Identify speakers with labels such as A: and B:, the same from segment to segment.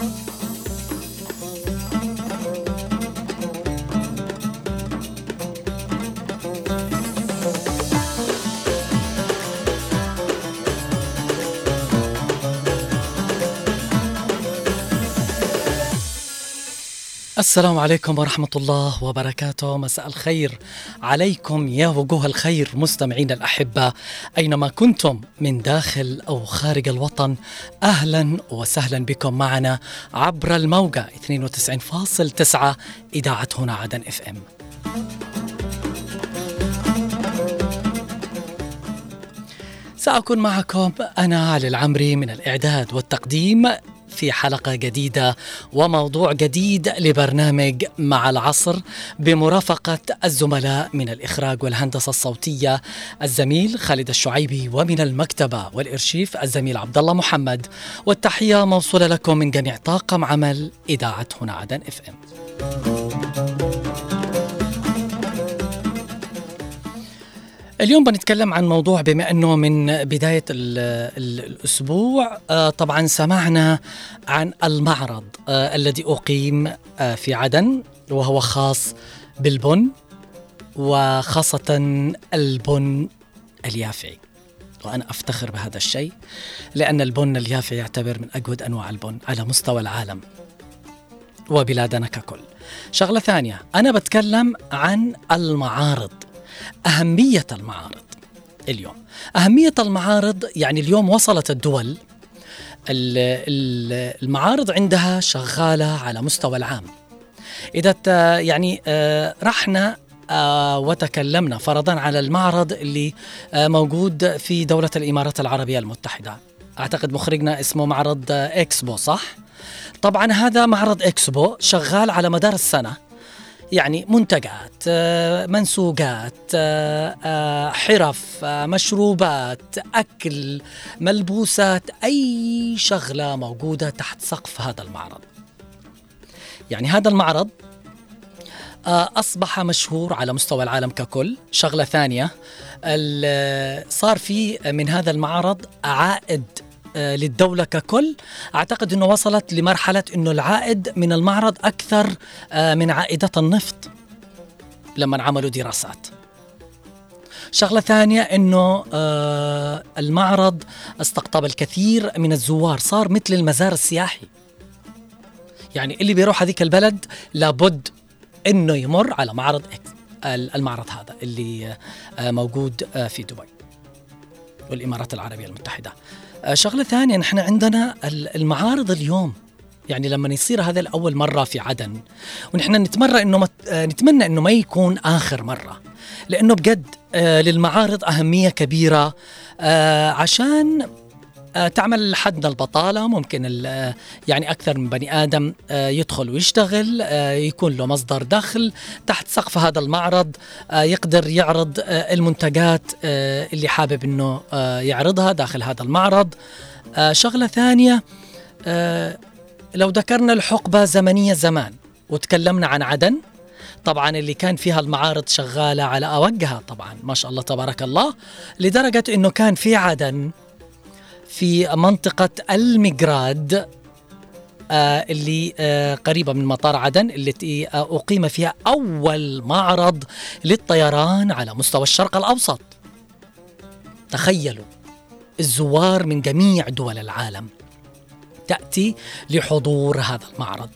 A: Bye. السلام عليكم ورحمة الله وبركاته. مساء الخير عليكم يا وجوه الخير مستمعين الأحبة. أينما كنتم من داخل أو خارج الوطن أهلا وسهلا بكم معنا عبر الموجة 92.9 إذاعة هنا عدن إف إم. سأكون معكم أنا علي العمري من الإعداد والتقديم في حلقة جديدة وموضوع جديد لبرنامج مع العصر بمرافقة الزملاء من الإخراج والهندسة الصوتية الزميل خالد الشعيبي ومن المكتبة والإرشيف الزميل عبد الله محمد. والتحية موصولة لكم من جميع طاقم عمل إذاعة هنا عدن إف إم. اليوم بنتكلم عن موضوع بما أنه من بداية ال ال الأسبوع آه طبعا سمعنا عن المعرض آه الذي أقيم آه في عدن وهو خاص بالبن وخاصه البن اليافعي وأنا أفتخر بهذا الشيء لأن البن اليافعي يعتبر من أجود أنواع البن على مستوى العالم وبلادنا ككل. شغلة ثانية أنا بتكلم عن المعارض أهمية المعارض. اليوم أهمية المعارض يعني اليوم وصلت الدول المعارض عندها شغالة على مستوى العام. إذا يعني رحنا وتكلمنا فرضا على المعرض اللي موجود في دولة الإمارات العربية المتحدة. أعتقد مخرجنا اسمه معرض إكسبو صح؟ طبعا هذا معرض إكسبو شغال على مدار السنة. يعني منتجات منسوجات حرف مشروبات أكل ملبوسات أي شغلة موجودة تحت سقف هذا المعرض. يعني هذا المعرض أصبح مشهور على مستوى العالم ككل. شغلة ثانية صار في من هذا المعرض عائد للدولة ككل. أعتقد أنه وصلت لمرحلة أنه العائد من المعرض أكثر من عائدات النفط لما عملوا دراسات. شغلة ثانية أنه المعرض استقطب الكثير من الزوار صار مثل المزار السياحي. يعني اللي بيروح هذيك البلد لابد أنه يمر على معرض المعرض هذا اللي موجود في دبي والإمارات العربية المتحدة. شغلة ثانية نحن عندنا المعارض اليوم. يعني لما يصير هذا لاول مرة في عدن ونحن نتمنى إنه مت... نتمنى إنه ما يكون آخر مرة. لأنه بجد للمعارض أهمية كبيرة عشان تعمل حد البطالة ممكن يعني أكثر من بني آدم يدخل ويشتغل يكون له مصدر دخل تحت سقف هذا المعرض يقدر يعرض المنتجات اللي حابب أنه يعرضها داخل هذا المعرض. شغلة ثانية لو ذكرنا الحقبة زمنية زمان وتكلمنا عن عدن طبعا اللي كان فيها المعارض شغالة على أوجها طبعا ما شاء الله تبارك الله لدرجة أنه كان في عدن في منطقة المجراد آه اللي آه قريبة من مطار عدن التي آه أقيم فيها أول معرض للطيران على مستوى الشرق الأوسط. تخيلوا الزوار من جميع دول العالم تأتي لحضور هذا المعرض.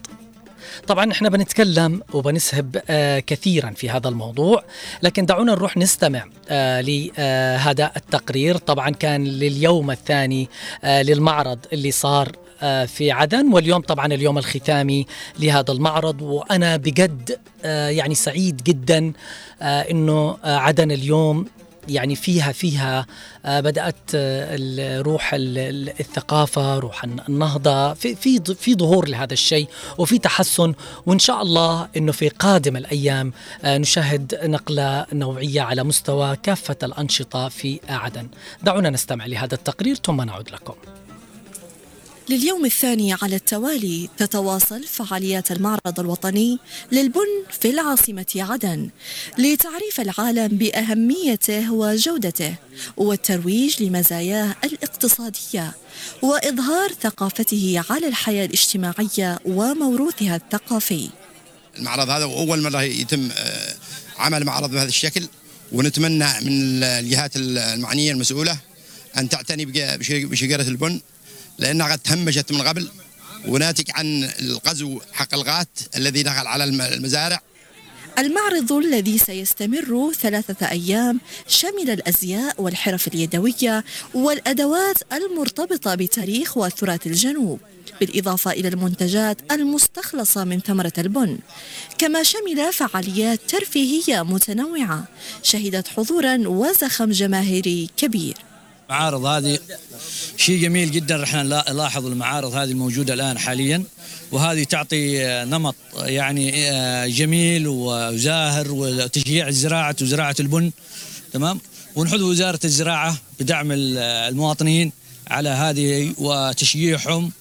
A: طبعا إحنا بنتكلم وبنسهب آه كثيرا في هذا الموضوع لكن دعونا نروح نستمع آه لهذا التقرير. طبعا كان لليوم الثاني آه للمعرض اللي صار آه في عدن واليوم طبعا اليوم الختامي لهذا المعرض. وأنا بجد آه يعني سعيد جدا آه إنه آه عدن اليوم يعني فيها فيها بدأت روح الثقافة روح النهضة في في في ظهور لهذا الشيء وفي تحسن. وإن شاء الله إنه في قادم الأيام نشاهد نقلة نوعية على مستوى كافة الأنشطة في عدن دعونا نستمع لهذا التقرير ثم نعود لكم.
B: لليوم الثاني على التوالي تتواصل فعاليات المعرض الوطني للبن في العاصمة عدن لتعريف العالم بأهميته وجودته والترويج لمزاياه الاقتصادية وإظهار ثقافته على الحياة الاجتماعية وموروثها الثقافي.
C: المعرض هذا أول مرة يتم آه، عمل معرض بهذا الشكل ونتمنى من الجهات المعنية المسؤولة أن تعتني بشجرة البن. لأنها قد تهمشت من قبل. وناتج عن الغزو حق الغات الذي دخل على المزارع.
B: المعرض الذي سيستمر ثلاثة أيام شمل الأزياء والحرف اليدوية والأدوات المرتبطة بتاريخ وتراث الجنوب بالإضافة إلى المنتجات المستخلصة من ثمرة البن. كما شمل فعاليات ترفيهية متنوعة شهدت حضورا وزخم جماهيري كبير.
D: المعارض هذه شيء جميل جدا إحنا نلاحظ المعارض هذه الموجودة الآن حاليا وهذه تعطي نمط يعني آه، جميل وزاهر وتشجيع الزراعة وزراعة البن تمام؟ ونحث وزارة الزراعة بدعم المواطنين على هذه وتشجيعهم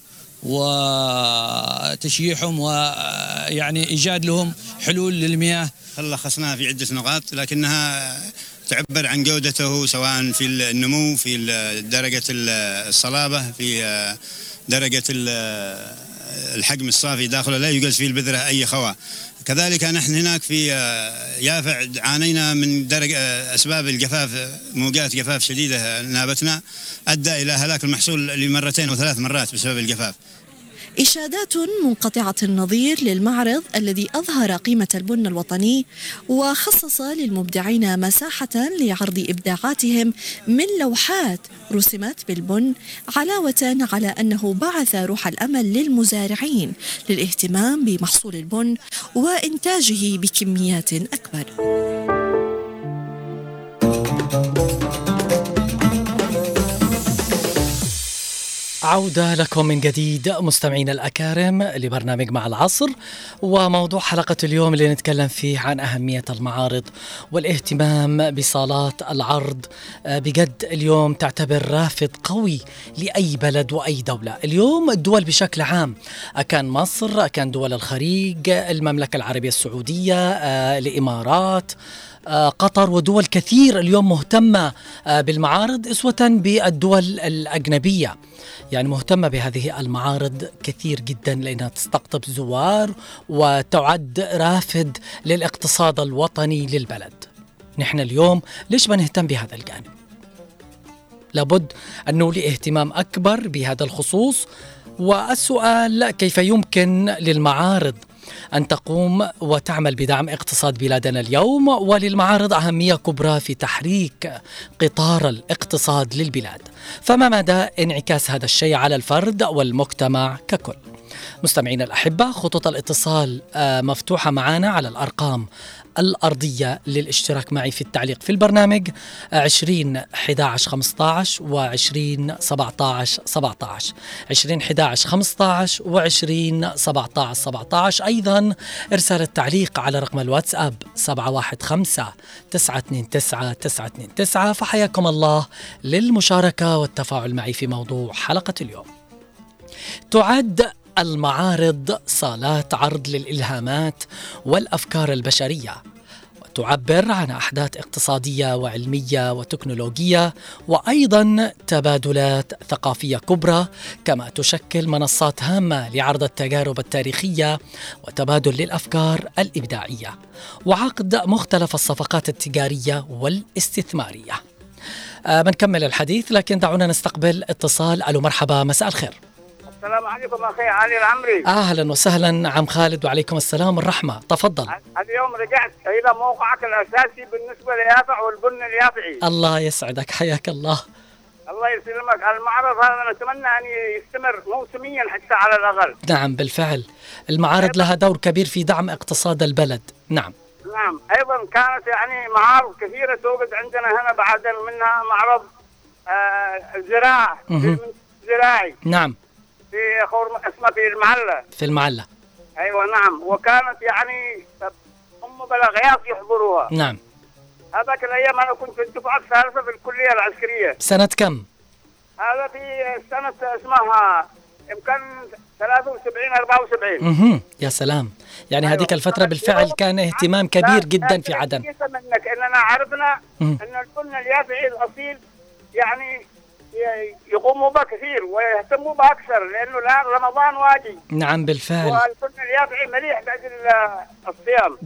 D: وتشجيعهم ويعني إيجاد لهم حلول للمياه.
E: لخصناها في عدة نقاط لكنها تعبر عن جودته سواء في النمو في درجة الصلابة في درجة الحجم الصافي داخله. لا يوجد في البذرة أي خواء. كذلك نحن هناك في يافع عانينا من درجة أسباب الجفاف موجات جفاف شديدة نابتنا أدى إلى هلاك المحصول لمرتين وثلاث مرات بسبب الجفاف.
B: إشادات منقطعة النظير للمعرض الذي أظهر قيمة البن الوطني وخصص للمبدعين مساحة لعرض إبداعاتهم من لوحات رسمت بالبن علاوة على أنه بعث روح الأمل للمزارعين للاهتمام بمحصول البن وإنتاجه بكميات أكبر.
A: عودة لكم من جديد مستمعينا الأكارم لبرنامج مع العصر وموضوع حلقة اليوم اللي نتكلم فيه عن أهمية المعارض والاهتمام بصالات العرض. آه، بجد اليوم تعتبر رافد قوي لأي بلد وأي دولة. اليوم الدول بشكل عام أكان مصر أكان دول الخليج المملكة العربية السعودية آه، الإمارات آه، قطر ودول كثير اليوم مهتمة بالمعارض أسوة بالدول الأجنبية. يعني مهتمة بهذه المعارض كثير جدا لأنها تستقطب زوار وتعد رافد للاقتصاد الوطني للبلد. نحن اليوم ليش ما نهتم بهذا الجانب؟ لابد أن نولي اهتمام أكبر بهذا الخصوص. والسؤال كيف يمكن للمعارض أن تقوم وتعمل بدعم اقتصاد بلادنا اليوم وللمعارض أهمية كبرى في تحريك قطار الاقتصاد للبلاد. فما مدى انعكاس هذا الشيء على الفرد والمجتمع ككل؟ مستمعينا الأحبة خطوط الاتصال آه، مفتوحة معنا على الأرقام الأرضية للاشتراك معي في التعليق في البرنامج 20 11 15 و 20 17 17 20 11 15 و 20 17 17 أيضا إرسال التعليق على رقم الواتساب 715 929 929 فحياكم الله للمشاركة والتفاعل معي في موضوع حلقة اليوم. تعد المعارض صالات عرض للإلهامات والأفكار البشرية تعبر عن أحداث اقتصادية وعلمية وتكنولوجية وأيضا تبادلات ثقافية كبرى كما تشكل منصات هامة لعرض التجارب التاريخية وتبادل للأفكار الإبداعية وعقد مختلف الصفقات التجارية والاستثمارية. آه بنكمل الحديث لكن دعونا نستقبل اتصال ألو مرحبا مساء الخير.
F: السلام عليكم أخي علي العمري.
A: أهلا وسهلا عم خالد وعليكم السلام والرحمة. تفضل.
F: اليوم رجعت إلى موقعك الأساسي بالنسبة ليافع والبن اليافعي.
A: الله يسعدك حياك الله.
F: الله يسلمك. المعرض هذا نتمنى أن يستمر موسميا حتى على الأقل.
A: نعم بالفعل. المعارض لها دور كبير في دعم اقتصاد البلد. نعم.
F: نعم. أيضا كانت يعني معارض كثيرة توجد عندنا هنا بعد منها معرض آه الزراعه
A: زراعي. نعم.
F: في خور اسمها في المعلة
A: في المعلة
F: أيوه نعم وكانت يعني هم بلاغيات يحضروها
A: نعم
F: هذاك الأيام أنا كنت في الدفعه الثالثه في الكليه العسكريه
A: سنة كم؟
F: هذا في سنة اسمها يمكن 73 74
A: مهم. يا سلام يعني
F: أيوة.
A: هذيك الفترة بالفعل كان اهتمام كبير جدا في عدن
F: منك اننا عرفنا. ان البن اليافعي الاصيل يعني يقوموا به كثير ويهتموا به أكثر لأنه الآن رمضان واجي.
A: نعم بالفعل.
F: والبن اليافعي مليح بعد ال- الصيام.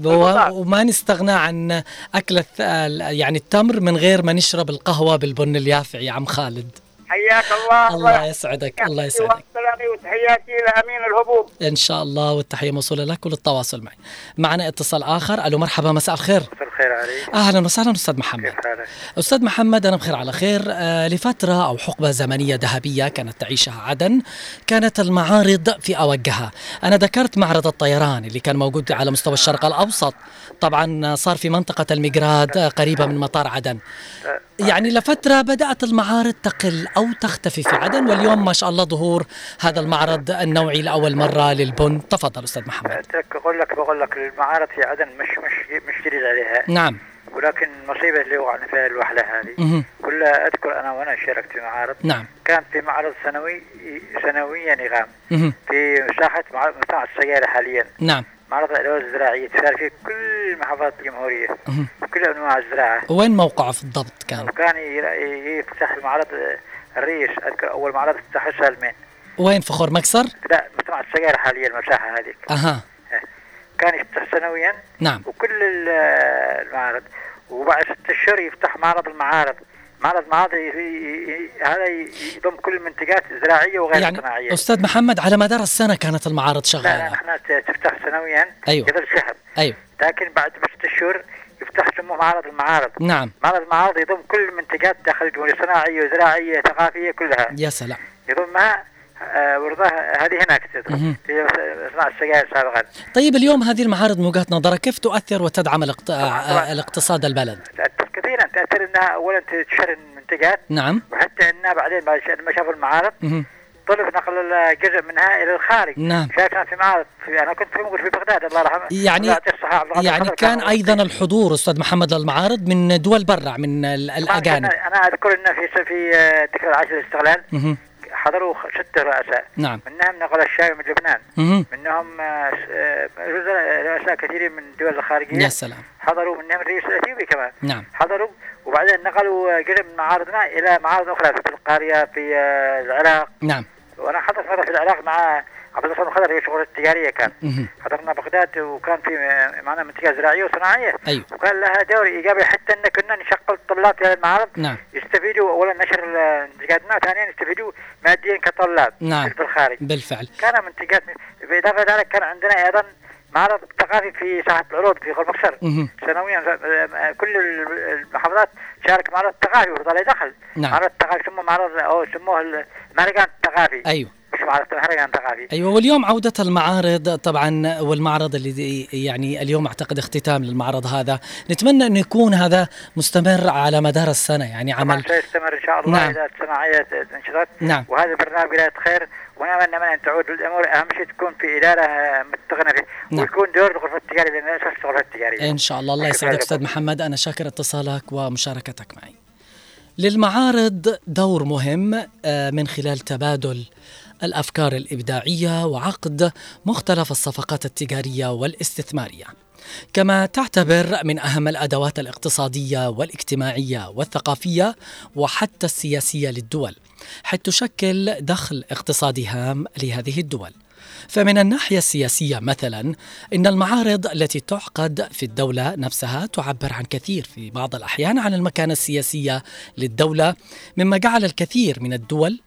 A: وما نستغنى عن الث- يعني التمر من غير ما نشرب القهوة بالبن اليافعي يا عم خالد.
F: حياك الله.
A: الله يسعدك الله يسعدك.
F: وتحياتي لامين الهبوب.
A: إن شاء الله والتحية موصولة لك وللتواصل معي. معنا اتصال آخر. ألو مرحبا مساء الخير.
G: مساء الخير عليك.
A: أهلا وسهلا أستاذ محمد.
G: كيف حالك؟
A: أستاذ محمد أنا بخير على خير. آه، لفترة أو حقبة زمنية ذهبية كانت تعيشها عدن كانت المعارض في أوجها. أنا ذكرت معرض الطيران اللي كان موجود على مستوى الشرق الأوسط. طبعا صار في منطقة المجراد آه، قريبة من مطار عدن. يعني لفترة بدأت المعارض تقل أو تختفي في عدن. واليوم ما شاء الله ظهور هذا المعرض النوعي لأول مرة للبن. تفضل أستاذ محمد.
G: أقول لك بقول لك المعارض في عدن مش مش مش جديد عليها.
A: نعم.
G: ولكن المصيبه اللي وقعنا فيها الوحده هذه.
A: مهم.
G: كلها أذكر أنا وأنا شاركت في معارض.
A: نعم.
G: كان في معرض سنوي سنويا
A: مهم.
G: في معرض مصنع السيارة حاليا.
A: نعم.
G: معرض الادوات الزراعية. تشارك فيه كل محافظات الجمهورية.
A: مهم.
G: كل أنواع الزراعة.
A: وين موقعه في الضبط كان؟
G: وكان ي- يفتح المعرض الرئيس اذكر أول معرض افتحه سالمين
A: وين في خور مكسر؟
G: لا مصنع السياره حاليا المساحه هذيك.
A: أها.
G: كان يفتح سنويا.
A: نعم.
G: وكل ال- المعارض. وبعد ست أشهر يفتح معرض المعارض. معرض معارض هذا يضم كل المنتجات الزراعية وغير
A: يعني
G: صناعيه
A: أستاذ محمد على مدار السنة كانت المعارض
G: لا لا ت- تفتح سنويا.
A: أيوة.
G: يظل شهر.
A: أيوة.
G: لكن بعد ست أشهر سموه معرض المعارض.
A: نعم.
G: معرض المعارض يضم كل المنتجات داخل الجمهوريه صناعية وزراعية ثقافية كلها.
A: يا سلام.
G: يضمها آه، ورضاها هذه هناك. في صناعة السجاير سابقا.
A: طيب اليوم هذه المعارض من وجهة نظرك كيف تؤثر وتدعم الاقت... آه، الاقتصاد البلد؟
G: تأثر كثيرا. تأثر إنها اولا تشتري المنتجات
A: نعم.
G: وحتى انها بعدين لما شافوا المعارض.
A: مهم.
G: طلب نقل جزء منها إلى الخارج.
A: نعم.
G: في معارض في أنا كنت في في بغداد الله يرحمه.
A: يعني يعني كان أيضا الحضور أستاذ محمد للمعارض من دول برا من
G: الأجانب. أنا أذكر إن في في آه، ذكرى العاشر الاستقلال
A: مهم.
G: حضروا خ- ست رؤساء.
A: نعم.
G: منهم نقل الشاي من لبنان. منهم آه، آه، رؤساء كثيرين من الدول الخارجية.
A: يا سلام.
G: حضروا منهم الرئيس الاثيوبي كمان.
A: نعم.
G: حضروا وبعدين نقلوا جزء من معارضنا إلى معارض أخرى في بلغاريا في العراق.
A: نعم.
G: وأنا حضرت مره في العراق مع عبد الغفور الخضر هي شغل التجاريه كان. حضرنا بغداد وكان في آه، معنا منتجات زراعيه وصناعية.
A: أيوه.
G: وكان لها دور إيجابي حتى إن كنا نشغل الطلاب في المعارض
A: نعم.
G: يستفيدوا اولا نشر منتجاتنا ثانيا يستفيدوا ماديا كطلاب
A: نعم.
G: في الخارج
A: بالفعل.
G: كان منتجات بالاضافه إلى ذلك كان عندنا أيضا معرض ثقافي في ساحة العروض في غرب
A: مهم.
G: سنويا آه، كل ال- المحافظات تشارك معرض ثقافي وفضل يدخل
A: نعم.
G: معرض ثقافي سموه معرض أو سموه المهرجان الثقافي
A: أيوه.
G: مش معرض مهرجان ثقافي
A: أيوه واليوم عودة المعارض طبعا والمعرض اللي يعني اليوم أعتقد اختتام للمعرض هذا. نتمنى انه يكون هذا مستمر على مدار السنة يعني عمل.
G: سيستمر إن شاء الله
A: نعم.
G: إذا الصناعيه انشطت
A: نعم.
G: وهذا البرنامج بدايه خير من أن تعود الأمور. أهم شيء تكون في إدارة آه، متقنه فيه
A: نعم.
G: ويكون دور الغرفه التجاريه لأن أساس الغرفه التجاريه
A: إن شاء الله. الله يسعدك
G: لكم.
A: أستاذ محمد. أنا شاكر اتصالك ومشاركتك معي. للمعارض دور مهم آه، من خلال تبادل الأفكار الإبداعية وعقد مختلف الصفقات التجارية والاستثمارية. كما تعتبر من أهم الأدوات الاقتصادية والاجتماعية والثقافية وحتى السياسية للدول. حيث تشكل دخل اقتصادي هام لهذه الدول. فمن الناحية السياسية مثلا إن المعارض التي تعقد في الدولة نفسها تعبر عن كثير في بعض الأحيان عن المكانة السياسية للدولة مما جعل الكثير من الدول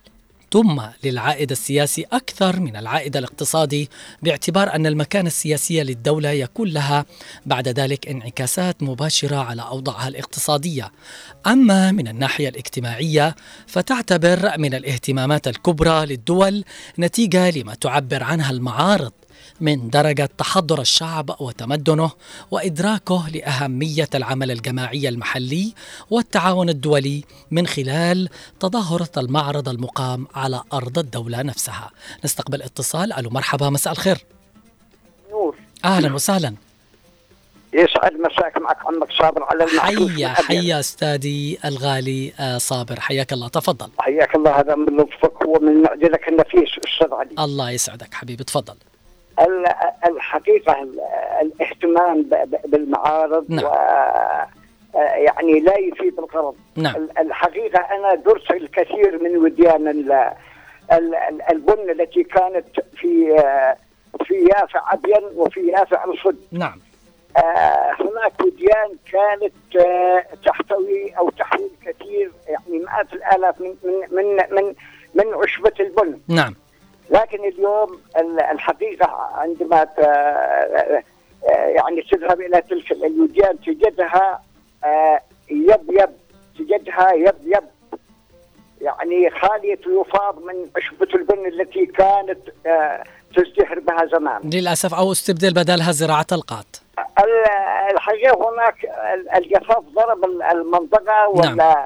A: ثم للعائد السياسي أكثر من العائد الاقتصادي باعتبار أن المكانة السياسية للدولة يكون لها بعد ذلك انعكاسات مباشرة على أوضاعها الاقتصادية. أما من الناحية الاجتماعية فتعتبر من الاهتمامات الكبرى للدول نتيجة لما تعبر عنها المعارض من درجة تحضر الشعب وتمدنه وإدراكه لأهمية العمل الجماعي المحلي والتعاون الدولي من خلال تظاهرة المعرض المقام على أرض الدولة نفسها. نستقبل اتصال. ألو مرحبا مساء الخير.
F: نور.
A: أهلا وسهلا.
H: يسعد مساك معك عمك صابر على المحسوس
A: حيا حيا أستاذي الغالي آه، صابر. حياك الله. تفضل.
H: حياك الله. هذا من لطفك ومن معدنك النفيس أستاذ علي.
A: الله يسعدك حبيبي. تفضل.
H: ال- الحقيقة ال- الاهتمام بالمعارض
A: نعم.
H: و يعني لا يفيد الغرض.
A: نعم.
H: ال- الحقيقة أنا درت الكثير من وديان ال- ال- ال- البن التي كانت في في يافع أبين وفي يافع رصد
A: نعم.
H: آه، هناك وديان كانت آه، تحتوي أو تحوي الكثير يعني مئات الآلاف من من من من, من عشبة البن.
A: نعم.
H: لكن اليوم ال- الحقيقة عندما آه، يعني تذهب إلى تلك الوديان تجدها آه، يب يب تجدها يب يب. يعني خالية الوفاض من عشبة البن التي كانت آه، تزدهر بها زمان.
A: للأسف أو استبدل بدلها زراعه القات.
H: ال- الحقيقة هناك ال- الجفاف ضرب ال- المنطقة وال-
A: نعم.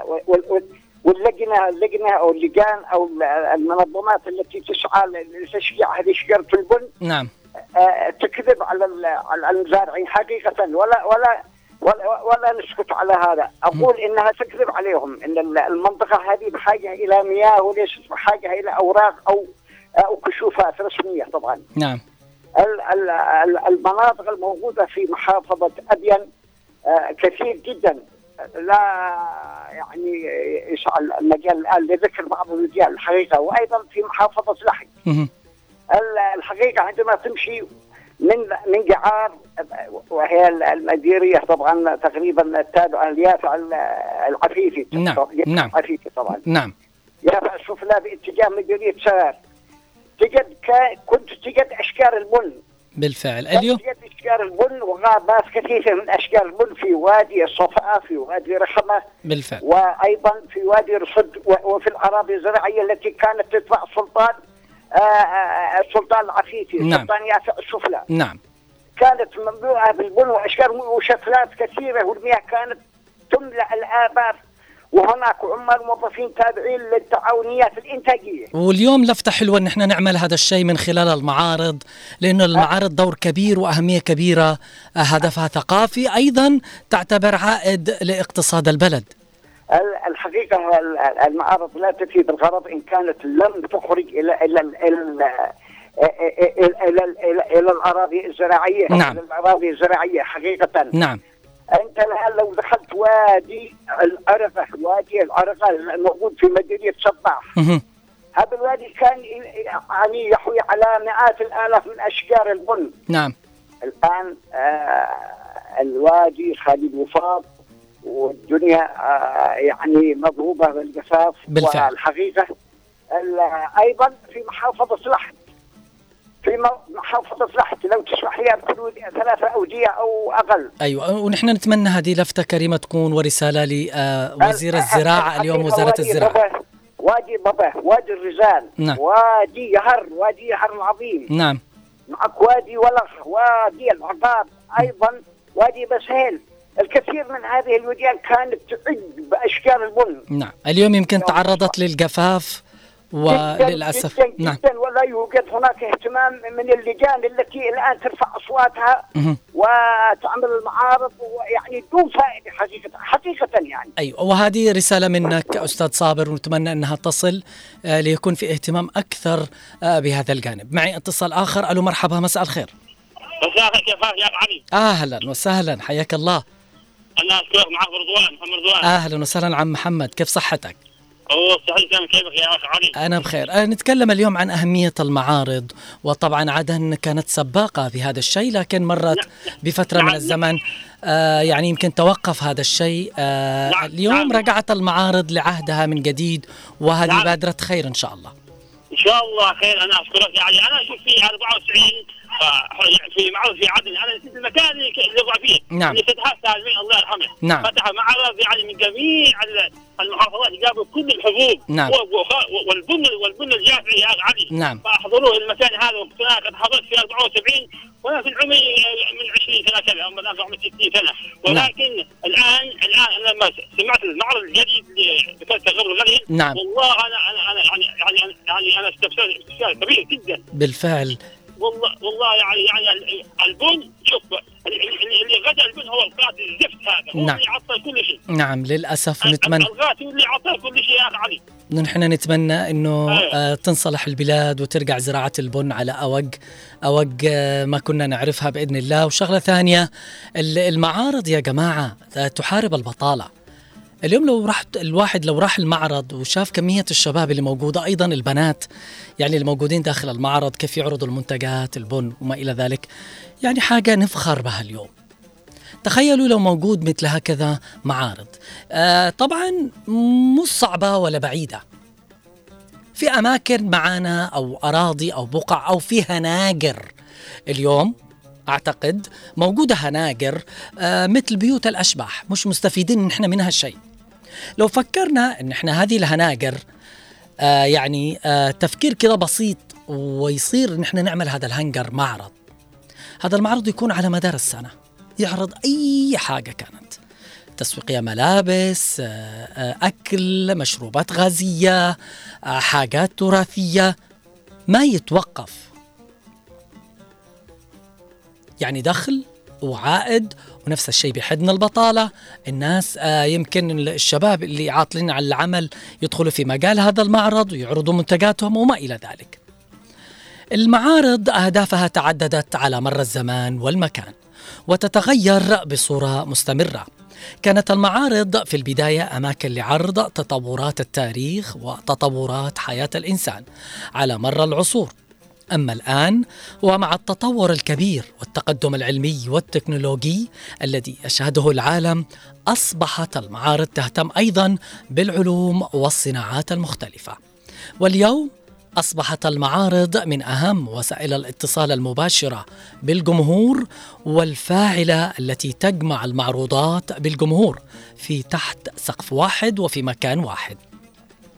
H: وال- وال- واللجنه اللجنة أو اللجان أو ال- المنظمات التي تسعى لتشجيع هذه شجرة البن
A: نعم.
H: آه، تكذب على على المزارعين حقيقة ولا ولا ولا, ولا نسكت على هذا. أقول إنها تكذب عليهم إن ال- المنطقة هذه بحاجة إلى مياه وليست بحاجة إلى أوراق أو أو كشوفات رسمية طبعا.
A: نعم.
H: ال- ال- ال- المناطق الموجودة في محافظة أبين آه، كثير جدا. لا يعني يسعى المجال الآن لذكر بعض الرجال الحقيقة. وأيضا في محافظة لحج
A: مهم.
H: ال- الحقيقة عندما تمشي من من جعار وهي المديرية طبعا تقريبا التابعة ليافع ال- العفيفي.
A: نعم، نعم.
H: العفيفي طبعا.
A: نعم.
H: يافع السفلى باتجاه مديرية سوار تجد كنت تجد أشكال البن
A: بالفعل. اليوم
H: اشجار البن وغابات كثيفه من اشجار البن في وادي الصفاء في وادي رحمه
A: بالفعل.
H: وأيضا في وادي رصد وفي الأراضي الزراعية التي كانت تتبع سلطان آه، آه، السلطان العفيفي
A: نعم.
H: سلطان يافع السفلى.
A: نعم.
H: كانت مملوءه بالبن واشجار وشتلات كثيرة والمياه كانت تملأ الابار وهناك عمال موظفين تابعين للتعاونيات الإنتاجية.
A: واليوم لفتة حلوة إن إحنا نعمل هذا الشيء من خلال المعارض لأنه المعارض دور كبير وأهمية كبيرة. آه، هدفها ثقافي أيضا تعتبر عائد لاقتصاد البلد.
H: ال- الحقيقة ال- ال- المعارض لا تفيد الغرض إن كانت لم تخرج إلى إلى ال- إلى ال- إلى إلى- إلى إلى الأراضي الزراعية.
A: نعم.
H: إلى الأراضي الزراعية حقيقة.
A: نعم.
H: أنت الآن لو دخلت وادي العرقة وادي العرقة الموجود في مدينة صباح. هذا الوادي كان يعني يحوي على مئات الآلاف من أشجار البن
A: نعم.
H: الآن آه الوادي خالي الوفاض والدنيا آه يعني مضروبة بالجفاف
A: بالفعل.
H: والحقيقة ال- أيضا في محافظة لحد في محافظة لحد لو تسمح لي ثلاثة أودية أو أقل.
A: أيوه ونحن نتمنى هذه لفتة كريمة تكون ورسالة لوزير الزراعة اليوم وزارة
H: وادي
A: الزراعة.
H: وادي بابا وادي الرزان
A: نعم.
H: وادي يهر وادي يهر العظيم.
A: نعم.
H: معك وادي ولخ وادي العقاب أيضا وادي بسهيل. الكثير من هذه الوديان كانت تعد باشجار البن.
A: نعم. اليوم يمكن تعرضت للجفاف.
H: جداً
A: وللأسف
H: جدا
A: نعم.
H: جدا ولا يوجد هناك اهتمام من اللجان التي الآن ترفع
A: أصواتها.
H: وتعمل المعارض يعني دون فائدة حقيقه حقيقة يعني.
A: أيوه وهذه رسالة منك أستاذ صابر ونتمنى أنها تصل آه، ليكون في اهتمام أكثر آه، بهذا الجانب. معي اتصال آخر. ألو مرحبا مساء الخير.
F: مساء كيفك يا أبو علي.
A: أهلا وسهلا حياك الله.
F: أنا اشكرك معك رضوان محمد رضوان.
A: أهلا وسهلا عم محمد كيف صحتك؟
F: اوه كيفك يا اخ علي
A: أنا بخير آه، نتكلم اليوم عن أهمية المعارض وطبعا عدن كانت سباقة في هذا الشيء لكن مرت بفترة من
F: نعم.
A: الزمن آه، يعني يمكن توقف هذا الشيء آه،
F: نعم.
A: اليوم
F: نعم.
A: رجعت المعارض لعهدها من جديد وهذه
F: نعم.
A: بادرة خير إن شاء الله
F: إن شاء الله خير أنا أشكرك يعني أنا أشوف في 94 آه، في معرض في عدن أنا نسيت المكان اللي وقع فيه
A: نعم.
F: اللي فتحها سالمين الله يرحمه
A: نعم.
F: فتح معرض يعني من جميع ال- المحافظات جابوا كل الحبوب
A: نعم.
F: والبن والبن الجافعي يا علي
A: نعم.
F: فأحضروه المكان هذا أنا قد حضرت في 74 وأنا في عمري آه، من 20 سنة كذا هم الان في عمري 60 سنه ولكن الان الآن أنا لما سمعت المعرض الجديد اللي ذكرته قبل قليل
A: نعم.
F: والله أنا أنا أنا يعني يعني يعني أنا استبشرت استبشار كبير جدا
A: بالفعل
F: والله والله يعني يعني ال- البن شوف اللي غدا البن هو القاتل الزفت هذا. هو
A: نعم.
F: اللي عطل كل شيء.
A: نعم للأسف ونتمنى
F: الغاتي اللي عطل كل شيء يا علي.
A: نحن نتمنى إنه
F: أيوة.
A: آه، تنصلح البلاد وترجع زراعة البن على اوج أوج آه، ما كنا نعرفها بإذن الله. وشغلة ثانية ال- المعارض يا جماعة آه، تحارب البطالة. اليوم لو رحت الواحد لو راح المعرض وشاف كمية الشباب اللي موجودة أيضا البنات يعني الموجودين داخل المعرض كيف يعرضوا المنتجات البن وما إلى ذلك يعني حاجة نفخر بها اليوم. تخيلوا لو موجود مثل هكذا معارض. آه طبعا مش صعبة ولا بعيدة. في أماكن معانا أو أراضي أو بقع أو في هناجر اليوم أعتقد موجودة هناجر آه مثل بيوت الأشباح مش مستفيدين نحن منها شيء. لو فكرنا إن إحنا هذه الهناجر آه يعني آه تفكير كده بسيط ويصير إن إحنا نعمل هذا الهنجر معرض. هذا المعرض يكون على مدار السنة يعرض أي حاجة كانت. تسويقيه ملابس أكل مشروبات غازية حاجات تراثية ما يتوقف. يعني دخل وعائد ونفس الشيء بحدنا البطالة. الناس آه يمكن الشباب اللي عاطلين على العمل يدخلوا في مجال هذا المعرض ويعرضوا منتجاتهم وما إلى ذلك. المعارض أهدافها تعددت على مر الزمان والمكان وتتغير بصورة مستمرة. كانت المعارض في البداية أماكن لعرض تطورات التاريخ وتطورات حياة الإنسان على مر العصور. أما الآن ومع التطور الكبير والتقدم العلمي والتكنولوجي الذي يشهده العالم أصبحت المعارض تهتم أيضا بالعلوم والصناعات المختلفة. واليوم أصبحت المعارض من أهم وسائل الاتصال المباشرة بالجمهور والفاعلة التي تجمع المعروضات بالجمهور في تحت سقف واحد وفي مكان واحد.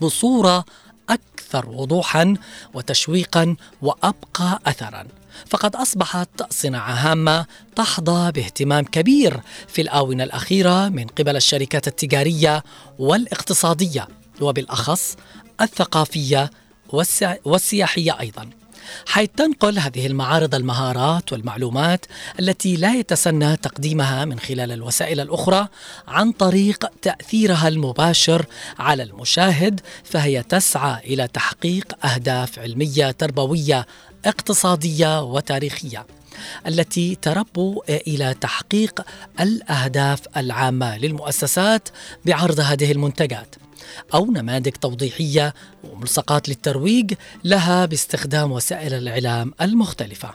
A: بصورة أكثر وضوحا وتشويقا وأبقى أثرا. فقد أصبحت صناعة هامة تحظى باهتمام كبير في الآونة الأخيرة من قبل الشركات التجارية والاقتصادية وبالأخص الثقافية والسيا- والسياحية أيضا. حيث تنقل هذه المعارض المهارات والمعلومات التي لا يتسنى تقديمها من خلال الوسائل الأخرى عن طريق تأثيرها المباشر على المشاهد فهي تسعى إلى تحقيق أهداف علمية تربوية اقتصادية وتاريخية التي تربو إلى تحقيق الأهداف العامة للمؤسسات بعرض هذه المنتجات. أو نماذج توضيحية وملصقات للترويج لها باستخدام وسائل الإعلام المختلفة.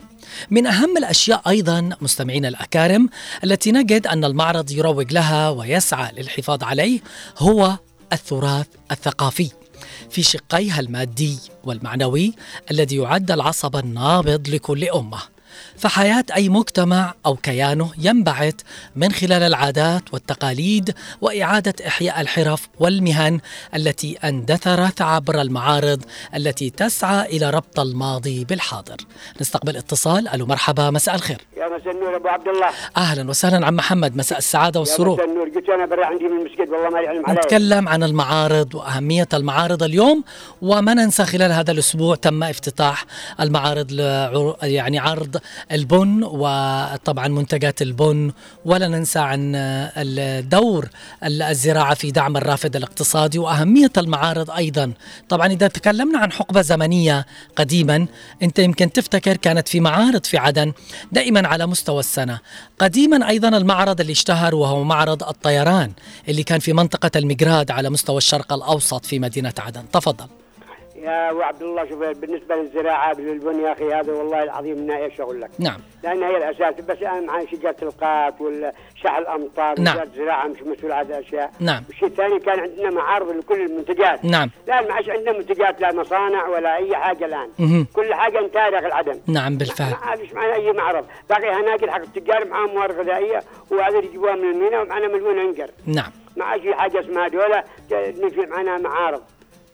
A: من أهم الأشياء أيضا مستمعينا الأكارم التي نجد أن المعرض يروج لها ويسعى للحفاظ عليه هو التراث الثقافي. في شقيها المادي والمعنوي الذي يعد العصب النابض لكل أمة. فحياة أي مجتمع أو كيانه ينبعث من خلال العادات والتقاليد وإعادة إحياء الحرف والمهن التي أندثرت عبر المعارض التي تسعى إلى ربط الماضي بالحاضر. نستقبل اتصال. ألو مرحبا مساء الخير.
I: يا مساء النور أبو عبد الله.
A: أهلا وسهلا عم محمد. مساء السعادة
I: يا
A: والسرور.
I: مساء النور. قلت أنا برا عندي من المسجد والله ما يعلم علي
A: نتكلم عن المعارض وأهمية المعارض اليوم وما ننسى خلال هذا الأسبوع تم افتتاح المعارض يعني عرض البن وطبعا منتجات البن ولا ننسى عن الدور الزراعة في دعم الرافد الاقتصادي وأهمية المعارض أيضا. طبعا إذا تكلمنا عن حقبة زمنية قديما أنت يمكن تفتكر كانت في معارض في عدن دائما على مستوى السنة. قديما أيضا المعرض اللي اشتهر وهو معرض الطيران اللي كان في منطقة المجراد على مستوى الشرق الأوسط في مدينة عدن. تفضل.
I: يا أبو عبد الله شوف بالنسبة للزراعة بالبن يا أخي هذا والله العظيم انها إيش أقول لك.
A: نعم.
I: لأن هي الأساس بس أنا معي شجره القات والشح الامطار
A: نعم.
I: وزاره الزراعة مش مسؤول عن هذه الأشياء.
A: نعم.
I: والشيء الثاني كان عندنا معارض لكل المنتجات.
A: نعم.
I: الآن ما عادش عندنا منتجات لا مصانع ولا أي حاجة الآن.
A: مهم.
I: كل حاجة انتهى داخل عدن
A: نعم بالفعل.
I: ما عادش معنا أي معرض. باقي هناقل حق التجار معاهم موارد غذائية وهذا اللي يجيبوها من المينا ومعنا مليون أنقر.
A: نعم.
I: ما عادش في حاجة اسمها دولة نجي معنا معارض.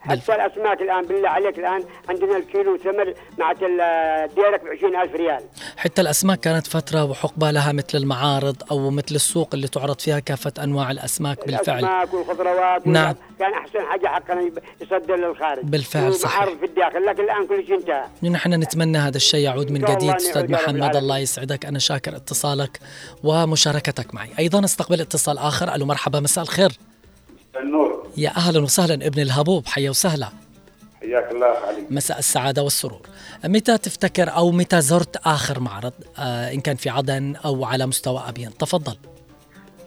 I: حتى الاسماك الآن بالله عليك الآن عندنا الكيلو ثمر مع الديرك ب 20000 ريال.
A: حتى الأسماك كانت فترة وحقبة لها مثل المعارض أو مثل السوق اللي تعرض فيها كافة أنواع الأسماك بالفعل.
I: الأسماك والخضروات وال-
A: نعم.
I: كان أحسن حاجة حقا يصدر للخارج.
A: بالفعل، صحيح.
I: في الداخل لكن الآن كل شيء انتهى.
A: نحن نتمنى هذا الشيء يعود من جديد.
I: رب
A: محمد. الله يسعدك. أنا شاكر اتصالك ومشاركتك معي. أيضا أستقبل اتصال آخر. ألو مرحبا مساء الخير.
J: النور.
A: يا أهلا وسهلا ابن الهبوب حيا وسهلا.
J: حياك الله علي.
A: مساء السعادة والسرور. متى تفتكر أو متى زرت آخر معرض آه إن كان في عدن أو على مستوى أبين تفضل.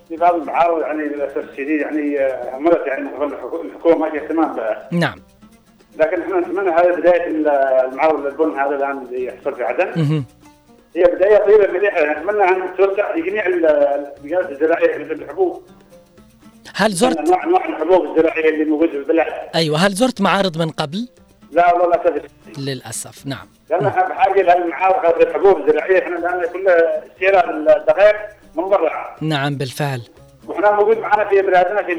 J: في بعض المعارض يعني للاسف الشديد يعني آه، عملت يعني الحكو- الحكومة اهتمام بها.
A: نعم.
J: لكن إحنا نتمنى هذه بداية المعارض البن هذا الآن اللي يحصل في عدن. هي بداية طيبه مليحه نتمنى أن توسع لجميع ال- المجالات الزراعيه مثل الحبوب
A: هل زرت
J: انواع انواع الحبوب الزراعية اللي موجوده في البلاد
A: أيوة هل زرت معارض من قبل؟
J: لا والله للاسف
A: للأسف نعم.
J: لأن إحنا بحاجه للمعارض هذه الحبوب الزراعية. إحنا الان كلها استيراد الدقائق من برا.
A: نعم بالفعل.
J: وإحنا موجود معنا في بلادنا في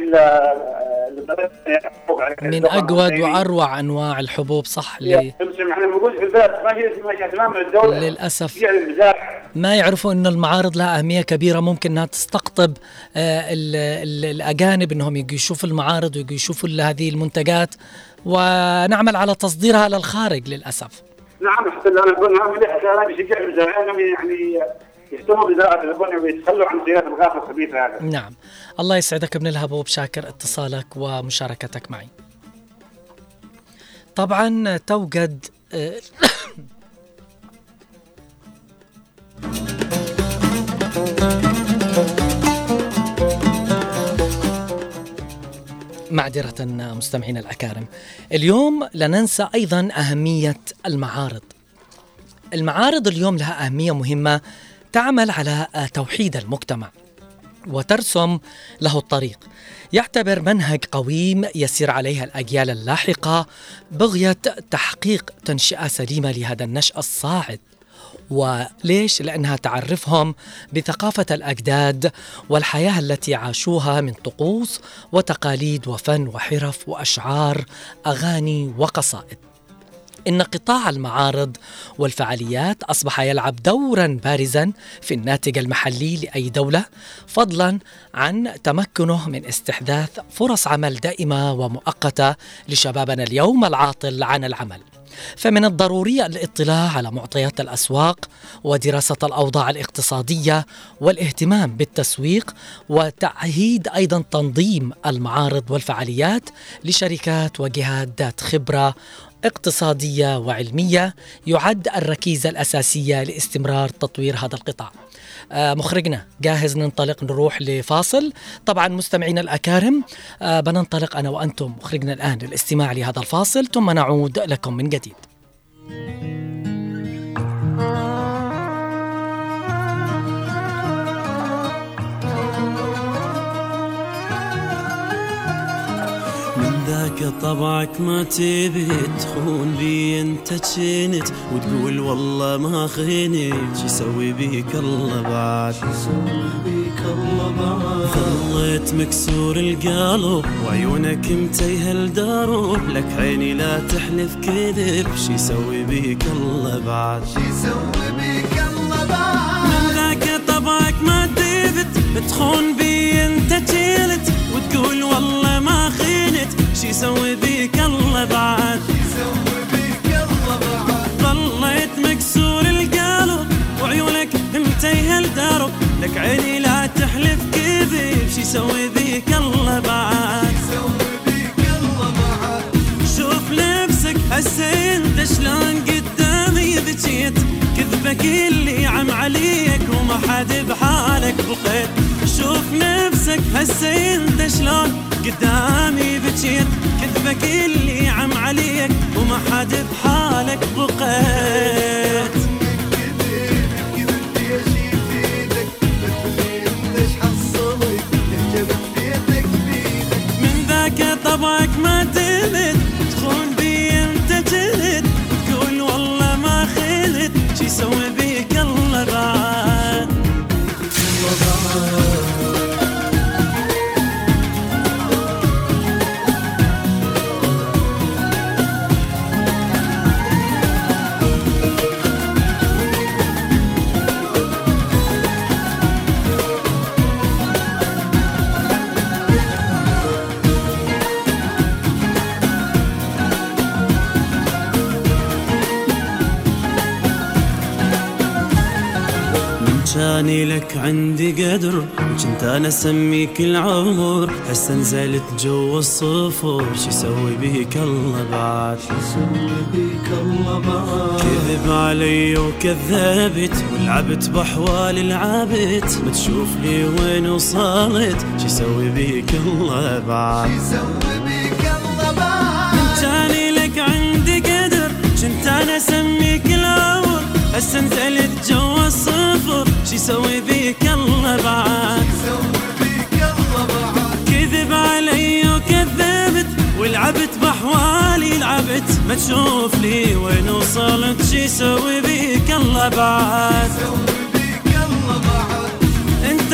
A: من أجود وأروع أنواع الحبوب صح لي
J: إحنا موجود في البلد ما اهتمام
A: الدولة. يعرفوا أن المعارض لها أهمية كبيرة ممكن أنها تستقطب آه، ال- ال- الأجانب أنهم يجوا يشوفوا المعارض ويجوا يشوفوا هذه المنتجات. ونعمل على تصديرها للخارج للأسف.
J: نعم البن هذا مليح عشان بيشجع المزارعين انهم يعني يهتموا بزراعه البن ويتخلوا عن صيانه الغاف الخبيث هذا.
A: نعم. الله يسعدك ابن الهبوب شاكر اتصالك ومشاركتك معي. طبعا توجد آه، معذرة مستمعينا الأكارم. اليوم لا ننسى أيضا أهمية المعارض. المعارض اليوم لها أهمية مهمة تعمل على توحيد المجتمع. وترسم له الطريق. يعتبر منهج قويم يسير عليها الأجيال اللاحقة بغية تحقيق تنشئة سليمة لهذا النشأ الصاعد. وليش؟ لأنها تعرفهم بثقافة الأجداد والحياة التي عاشوها من طقوس وتقاليد وفن وحرف وأشعار أغاني وقصائد. إن قطاع المعارض والفعاليات أصبح يلعب دورا بارزا في الناتج المحلي لأي دولة فضلا عن تمكنه من استحداث فرص عمل دائمة ومؤقتة لشبابنا اليوم العاطل عن العمل. فمن الضروري الاطلاع على معطيات الأسواق ودراسة الأوضاع الاقتصادية والاهتمام بالتسويق وتعهيد أيضا تنظيم المعارض والفعاليات لشركات وجهات ذات خبرة اقتصادية وعلمية يعد الركيزة الأساسية لاستمرار تطوير هذا القطاع. آه، مخرجنا جاهز ننطلق نروح لفاصل طبعا مستمعينا الأكارم آه، بننطلق أنا وأنتم مخرجنا الآن للاستماع لهذا الفاصل ثم نعود لكم من جديد
K: طبعك ما تبي تخون بي انت جنت وتقول والله ما خينت شو يسوي بيك الله بعد. بيك الله بعد. ظليت مكسور القلب وعيونك متيه الدرب لك عيني لا تحلف كذب. شو يسوي بيك الله بعد. شو يسوي بيك الله بعد. من ذاك طبعك ما تبت تخون بي انت جلت وتقول والله ما شي يسوي بيك الله بعد. ظليت مكسور القلب وعيونك متيه الدرب لك عيني لا تحلف كذب شي يسوي بيك الله بعد. شوف نفسك هسه انت شلون قدامي بكيت كذبك اللي عم عليك وما حد نفسك هسه انت شلون قدامي بكيت كذبك اللي عم عليك وما حد بحالك بقيت. من ذاك طبعك لك عندي قدر كنت أنا اسميك العمر هسه نزلت جو الصفر شو يسوي بيك الله بعد؟ كذب علي وكذبت ولعبت بحوالي لعبت ما تشوف لي وين وصلت شو يسوي بيك الله بعد؟ كاني لك عندي قدر كنت أنا اسميك العمر هسه نزلت جوا الصفر شي يسوي بيك الله بعد. كذب علي وكذبت ولعبت بحوالي لعبت. ما تشوف لي وين وصلت شي يسوي بيك الله بعد.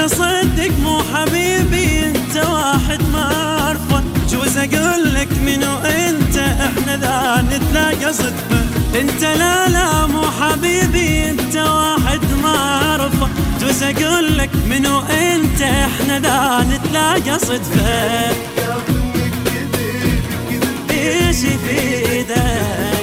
K: صدق مو حبيبي انت واحد ما أعرفه. جوز أقول لك منو أنت؟ إحنا ذا نتلاقى صدفة. انت لا لا مو حبيبي انت واحد ما أعرفه. جوز أقول لك منو أنت؟ إحنا ذا نتلاقى صدفة. إيش يفيدك؟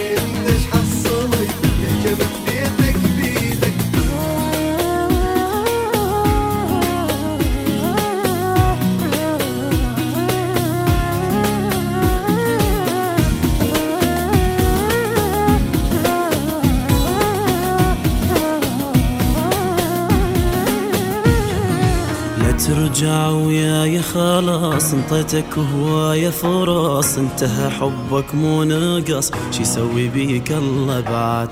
K: لا ترجع وياي خلاص انطيتك هواية فرص انتهى حبك مو نقص. شي يسوي بيك الله بعد؟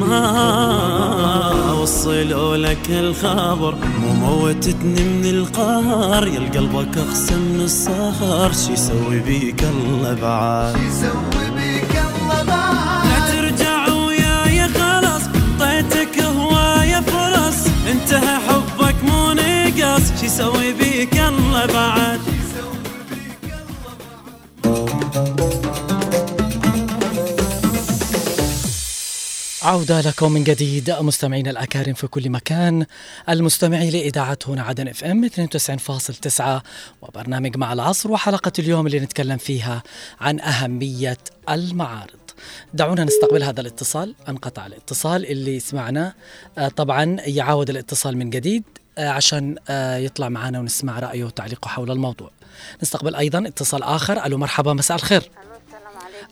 K: ما وصلوا لك الخبر. مو موتتني من القهر يا قلبك اخسى من السهر. شي يسوي بيك الله بعد؟
A: عودة لكم من جديد. مستمعينا الأكارم في كل مكان المستمعي لإذاعة هنا عدن إف إم 92.9 وبرنامج مع العصر وحلقة اليوم اللي نتكلم فيها عن أهمية المعارض. دعونا نستقبل هذا الاتصال أنقطع الاتصال اللي سمعناه آه، طبعا يعاود الاتصال من جديد آه، عشان آه، يطلع معنا ونسمع رأيه وتعليقه حول الموضوع. نستقبل أيضا اتصال آخر. ألو مرحبا مساء الخير.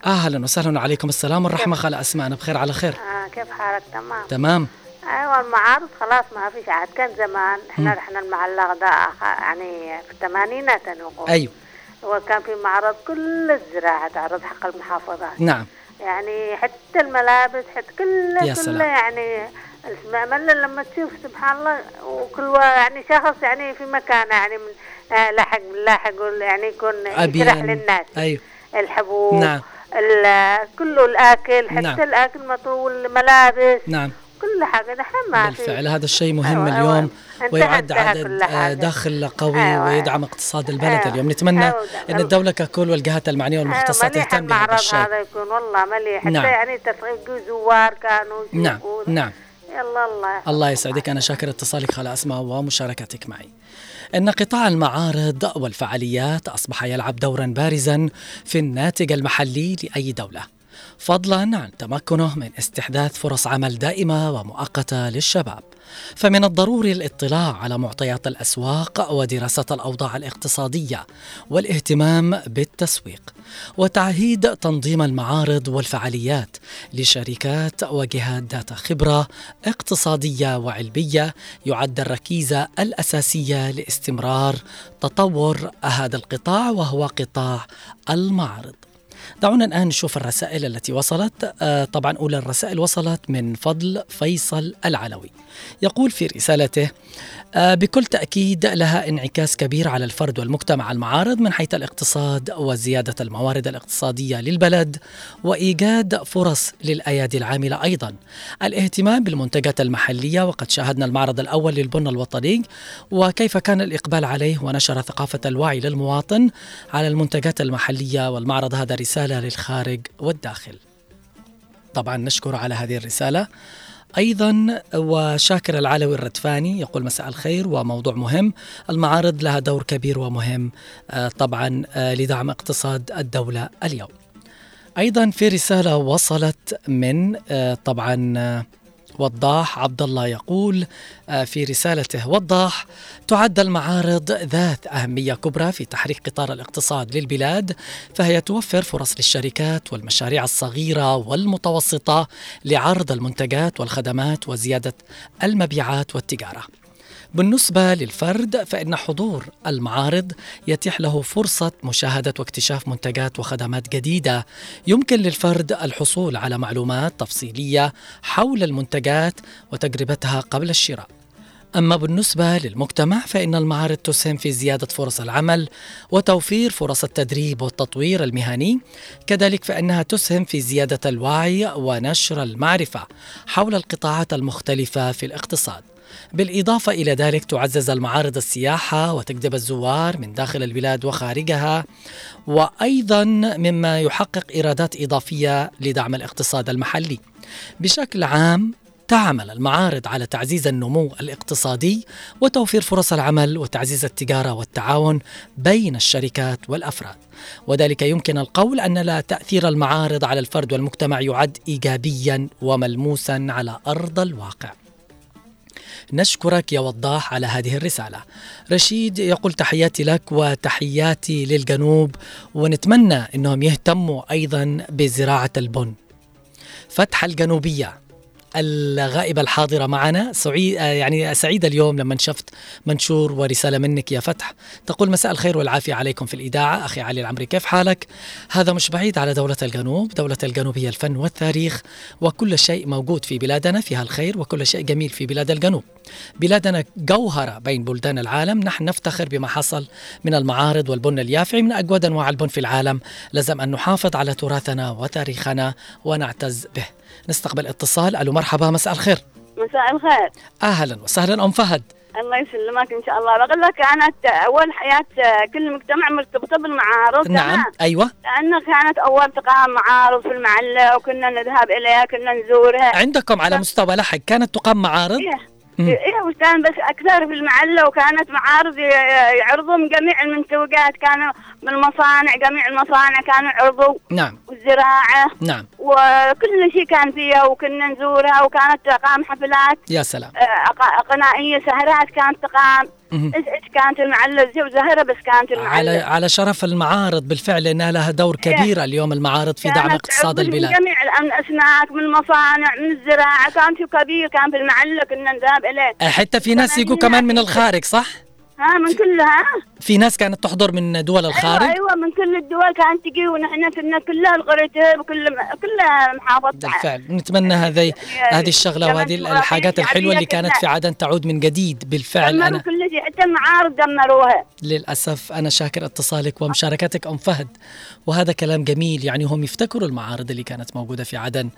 A: أهلا وسهلا وعليكم السلام والرحمة. خالة أسماء أنا بخير على خير.
L: آه كيف حالك؟ تمام.
A: تمام.
L: أيوه المعارض خلاص ما فيش عاد. كان زمان إحنا رحنا المعلق ده يعني في الثمانينات أنا بقول
A: أيوه.
L: وكان في معرض كل الزراعة تعرض حق المحافظات.
A: نعم.
L: يعني حتى الملابس حتى كل
A: يا
L: كل
A: سلام.
L: يعني ملا لما تشوف سبحان الله وكل يعني شخص يعني في مكانه يعني من لاحق لاحق يعني يكون يشرح للناس.
A: أيوه.
L: الحبوب
A: نعم.
L: كله الأكل حتى
A: نعم.
L: الأكل مطول الملابس
A: نعم
L: كل حاجة دحين ما
A: بالفعل هذا الشيء مهم
L: أيوة،
A: اليوم
L: أيوة.
A: ويعد عدد. دخل قوي
L: أيوة،
A: ويدعم اقتصاد البلد
L: أيوة.
A: اليوم نتمنى
L: أيوة،
A: إن
L: ده-
A: الدولة ككل والجهات المعنية والمختصة
L: أيوة،
A: تهتم بهذا الشيء
L: هذا يكون والله مليح حتى
A: نعم.
L: يعني تفريق زوار كانوا
A: نعم. نعم
L: يلا الله
A: الله يسعدك أنا شاكر اتصالك خالة أسماء ومشاركتك معي إن قطاع المعارض والفعاليات أصبح يلعب دورا بارزا في الناتج المحلي لأي دولة. فضلا عن تمكنه من استحداث فرص عمل دائمة ومؤقتة للشباب. فمن الضروري الاطلاع على معطيات الأسواق ودراسة الأوضاع الاقتصادية والاهتمام بالتسويق وتعهيد تنظيم المعارض والفعاليات لشركات وجهات ذات خبرة اقتصادية وعلمية يعد الركيزة الأساسية لاستمرار تطور هذا القطاع وهو قطاع المعارض. دعونا الآن نشوف الرسائل التي وصلت. آه، طبعا أولى الرسائل وصلت من فضل فيصل العلوي. يقول في رسالته آه، بكل تأكيد لها انعكاس كبير على الفرد والمجتمع المعارض من حيث الاقتصاد وزيادة الموارد الاقتصادية للبلد وإيجاد فرص للأيادي العاملة أيضا. الاهتمام بالمنتجات المحلية وقد شاهدنا المعرض الأول للبن الوطني وكيف كان الإقبال عليه ونشر ثقافة الوعي للمواطن على المنتجات المحلية. والمعرض هذا رسالة للخارج والداخل. طبعا نشكر على هذه الرسالة. أيضا وشاكر العلوي الردفاني يقول مساء الخير وموضوع مهم. المعارض لها دور كبير ومهم آه، طبعا آه، لدعم اقتصاد الدولة اليوم. أيضا في رسالة وصلت من آه، طبعا وضاح عبد الله يقول آه، في رسالته وضاح تعد المعارض ذات أهمية كبرى في تحريك قطار الاقتصاد للبلاد فهي توفر فرص للشركات والمشاريع الصغيرة والمتوسطة لعرض المنتجات والخدمات وزيادة المبيعات والتجارة. بالنسبة للفرد فإن حضور المعارض يتيح له فرصة مشاهدة واكتشاف منتجات وخدمات جديدة. يمكن للفرد الحصول على معلومات تفصيلية حول المنتجات وتجربتها قبل الشراء. أما بالنسبة للمجتمع فإن المعارض تسهم في زيادة فرص العمل وتوفير فرص التدريب والتطوير المهني. كذلك فإنها تسهم في زيادة الوعي ونشر المعرفة حول القطاعات المختلفة في الاقتصاد. بالإضافة إلى ذلك تعزز المعارض السياحة وتجذب الزوار من داخل البلاد وخارجها وأيضا مما يحقق إيرادات إضافية لدعم الاقتصاد المحلي. بشكل عام تعمل المعارض على تعزيز النمو الاقتصادي وتوفير فرص العمل وتعزيز التجارة والتعاون بين الشركات والأفراد. وذلك يمكن القول أن لا تأثير المعارض على الفرد والمجتمع يعد ايجابيا وملموسا على أرض الواقع. نشكرك يا وضاح على هذه الرسالة. رشيد يقول تحياتي لك وتحياتي للجنوب ونتمنى أنهم يهتموا أيضا بزراعة البن. فتح الجنوبية. الغائبة الحاضرة معنا. سعيد يعني سعيدة اليوم لما شفت منشور ورسالة منك يا فتح. تقول مساء الخير والعافية عليكم في الإذاعة. أخي علي العمري كيف حالك؟ هذا مش بعيد على دولة الجنوب. دولة الجنوب هي الفن والتاريخ وكل شيء موجود في بلادنا فيها الخير وكل شيء جميل في بلاد الجنوب. بلادنا جوهرة بين بلدان العالم. نحن نفتخر بما حصل من المعارض والبن اليافعي من أجود أنواع البن في العالم. لازم أن نحافظ على تراثنا وتاريخنا ونعتز به. نستقبل اتصال. ألو مرحبا مساء الخير.
M: مساء الخير.
A: أهلا وسهلا. أم فهد.
M: الله يسلمك إن شاء الله. بقول لك كانت أول حياة كل مجتمع مرتبطة بالمعارض
A: نعم
M: تمام؟
A: أيوه.
M: لأنه كانت أول تقام معارض في المعلة وكنا نذهب إليها كنا نزورها.
A: عندكم على مستوى لحق كانت تقام معارض
M: إيه. إيه وكان بس أكثر في المعلة وكانت معارض يعرضوا من جميع المنتوجات. كانوا من المصانع جميع المصانع كانوا يعرضوا.
A: نعم.
M: والزراعة.
A: نعم.
M: وكل شيء كان فيها وكنا نزورها وكانت تقام حفلات.
A: يا سلام.
M: آه، أق- غنائيه سهرات كانت تقام. كانت المعله زي وزهرة بس كانت المعله
A: على على شرف المعارض بالفعل لانها لها دور كبير اليوم المعارض في دعم اقتصاد البلاد
M: من جميع الأسماك من المصانع من الزراعة. كان في كبير كان في المعله كنا نذهب إليه.
A: حتى في ناس يجوا كمان من الخارج صح؟
M: ها من كلها؟
A: في ناس كانت تحضر من دول الخارج؟
M: أيوه أيوه من كل الدول كانت تجي ونحن كنا كلها القريتين وكل كلها محافظة.
A: بالفعل. نتمنى هذه هذه الشغلة وهذه الحاجات الحلوة اللي كانت في عدن تعود من جديد بالفعل. أنا
M: كل شيء حتى المعارض دمروها.
A: للأسف أنا شاكر اتصالك ومشاركتك أم فهد. وهذا كلام جميل يعني هم يفتكروا المعارض اللي كانت موجودة في عدن.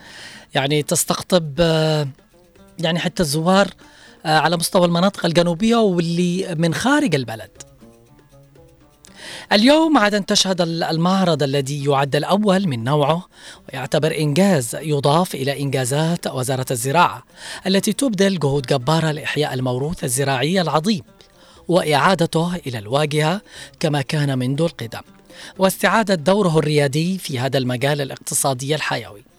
A: يعني تستقطب آه، يعني حتى الزوار على مستوى المناطق الجنوبية واللي من خارج البلد. اليوم عدن تشهد المعرض الذي يعد الأول من نوعه ويعتبر إنجاز يضاف إلى إنجازات وزارة الزراعة التي تبذل جهود جبارة لإحياء الموروث الزراعي العظيم وإعادته إلى الواجهة كما كان منذ القدم. واستعادة دوره الريادي في هذا المجال الاقتصادي الحيوي.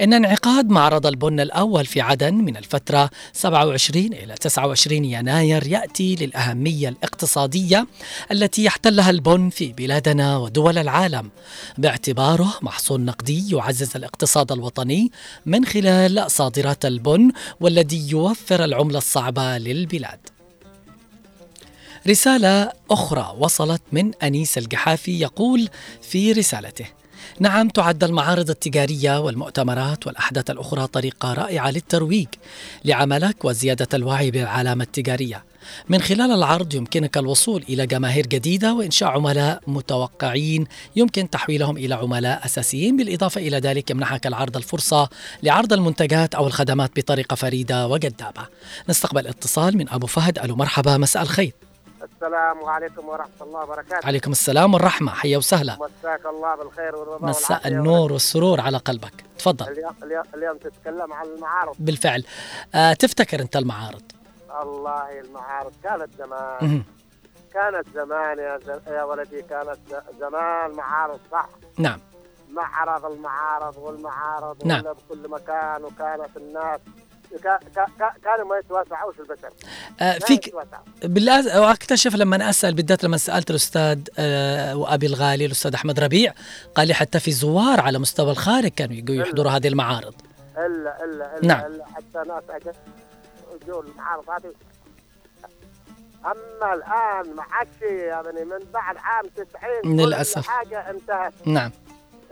A: إن انعقاد معرض البن الأول في عدن من الفترة 27 إلى 29 يناير يأتي للأهمية الاقتصادية التي يحتلها البن في بلادنا ودول العالم. باعتباره محصول نقدي يعزز الاقتصاد الوطني من خلال صادرات البن والذي يوفر العملة الصعبة للبلاد. رسالة أخرى وصلت من أنيس الجحافي يقول في رسالته نعم تعد المعارض التجارية والمؤتمرات والأحداث الأخرى طريقة رائعة للترويج لعملك وزيادة الوعي بالعلامة التجارية. من خلال العرض يمكنك الوصول إلى جماهير جديدة وإنشاء عملاء متوقعين. يمكن تحويلهم إلى عملاء أساسيين بالإضافة إلى ذلك يمنحك العرض الفرصة لعرض المنتجات أو الخدمات بطريقة فريدة وجذابة. نستقبل اتصال من أبو فهد ألو مرحبا مساء الخير.
N: السلام عليكم ورحمة الله وبركاته.
A: عليكم السلام والرحمة حيا وسهلا.
N: مساك الله بالخير والرضا
A: مساء النور والسرور على قلبك. تفضل.
N: اليوم, تتكلم عن المعارض.
A: بالفعل. آه تفتكر أنت المعارض؟
N: الله المعارض كانت زمان. كانت زمان يا, ز... يا ولدي كانت زمان معارض صح.
A: نعم.
N: معرض المعارض والمعارض
A: نعم.
N: بكل مكان وكانت الناس كا- كا- كا- كانوا ما يتواسعوش البشر
A: آه، فيك. بالله واكتشف لما أسأل بالذات لما سألت الأستاذ آه، وأبي الغالي الأستاذ أحمد ربيع قال لي حتى في زوار على مستوى الخارج كانوا يحضروا هذه المعارض
N: الا الا الا,
A: نعم.
N: إلا حتى ناس جو المعارض هذه أما الآن ما عادش يعني من بعد عام 90 كل
A: للأسف.
N: حاجة انتهت
A: نعم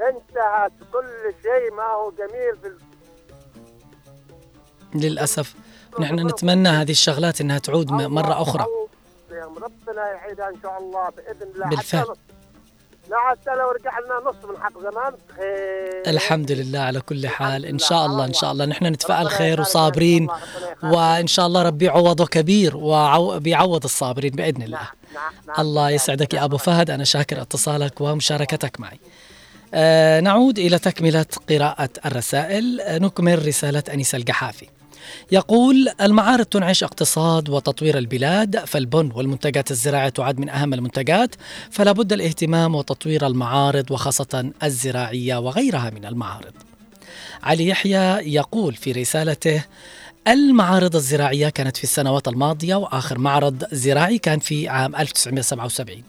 N: انتهت كل شيء ما هو جميل في
A: للأسف. نحن نتمنى هذه الشغلات إنها تعود م- مرة أخرى.
N: يا ربنا يعيدها إن شاء الله بإذن الله.
A: بالفعل.
N: لا حتى لو رجعنا نص من حق زمان خير
A: الحمد لله على كل حال. إن شاء الله إن شاء الله. نحن نتفائل خير وصابرين. وإن شاء الله ربي عوضه كبير وبيعوض الصابرين بإذن الله. الله يسعدك يا أبو فهد. أنا شاكر اتصالك ومشاركتك معي. آه نعود إلى تكملة قراءة الرسائل. آه، نكمل رسالة أنيس القحافي يقول المعارض تنعش اقتصاد وتطوير البلاد فالبن والمنتجات الزراعية تعد من أهم المنتجات فلا بد الاهتمام وتطوير المعارض وخاصة الزراعية وغيرها من المعارض. علي يحيى يقول في رسالته المعارض الزراعية كانت في السنوات الماضية وآخر معرض زراعي كان في عام 1977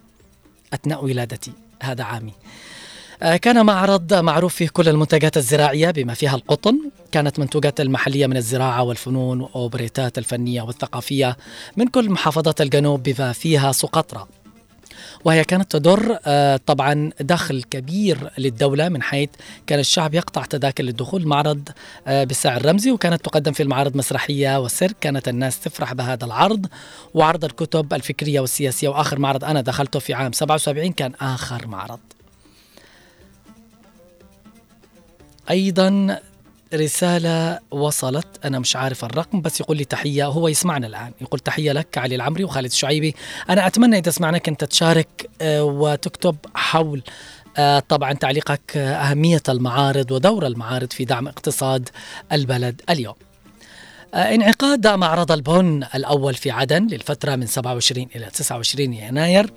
A: أثناء ولادتي هذا عامي. كان معرض معروف فيه كل المنتجات الزراعية بما فيها القطن. كانت منتوجات المحلية من الزراعة والفنون وأوبريتات الفنية والثقافية من كل محافظات الجنوب بما فيها سقطرى وهي كانت تدر آه، طبعا دخل كبير للدولة من حيث كان الشعب يقطع تذاكر للدخول المعرض آه، بالسعر الرمزي وكانت تقدم في المعرض مسرحية وسيرك كانت الناس تفرح بهذا العرض. وعرض الكتب الفكرية والسياسية وآخر معرض أنا دخلته في عام 77 كان آخر معرض. أيضا رسالة وصلت أنا مش عارف الرقم بس يقول لي تحية. هو يسمعنا الآن. يقول تحية لك علي العمري وخالد الشعيبي. أنا أتمنى إذا سمعناك أنت تشارك آه، وتكتب حول آه، طبعا تعليقك آه، أهمية المعارض ودور المعارض في دعم اقتصاد البلد اليوم. انعقاد معرض البن الأول في عدن للفترة من 27 إلى 29 يناير.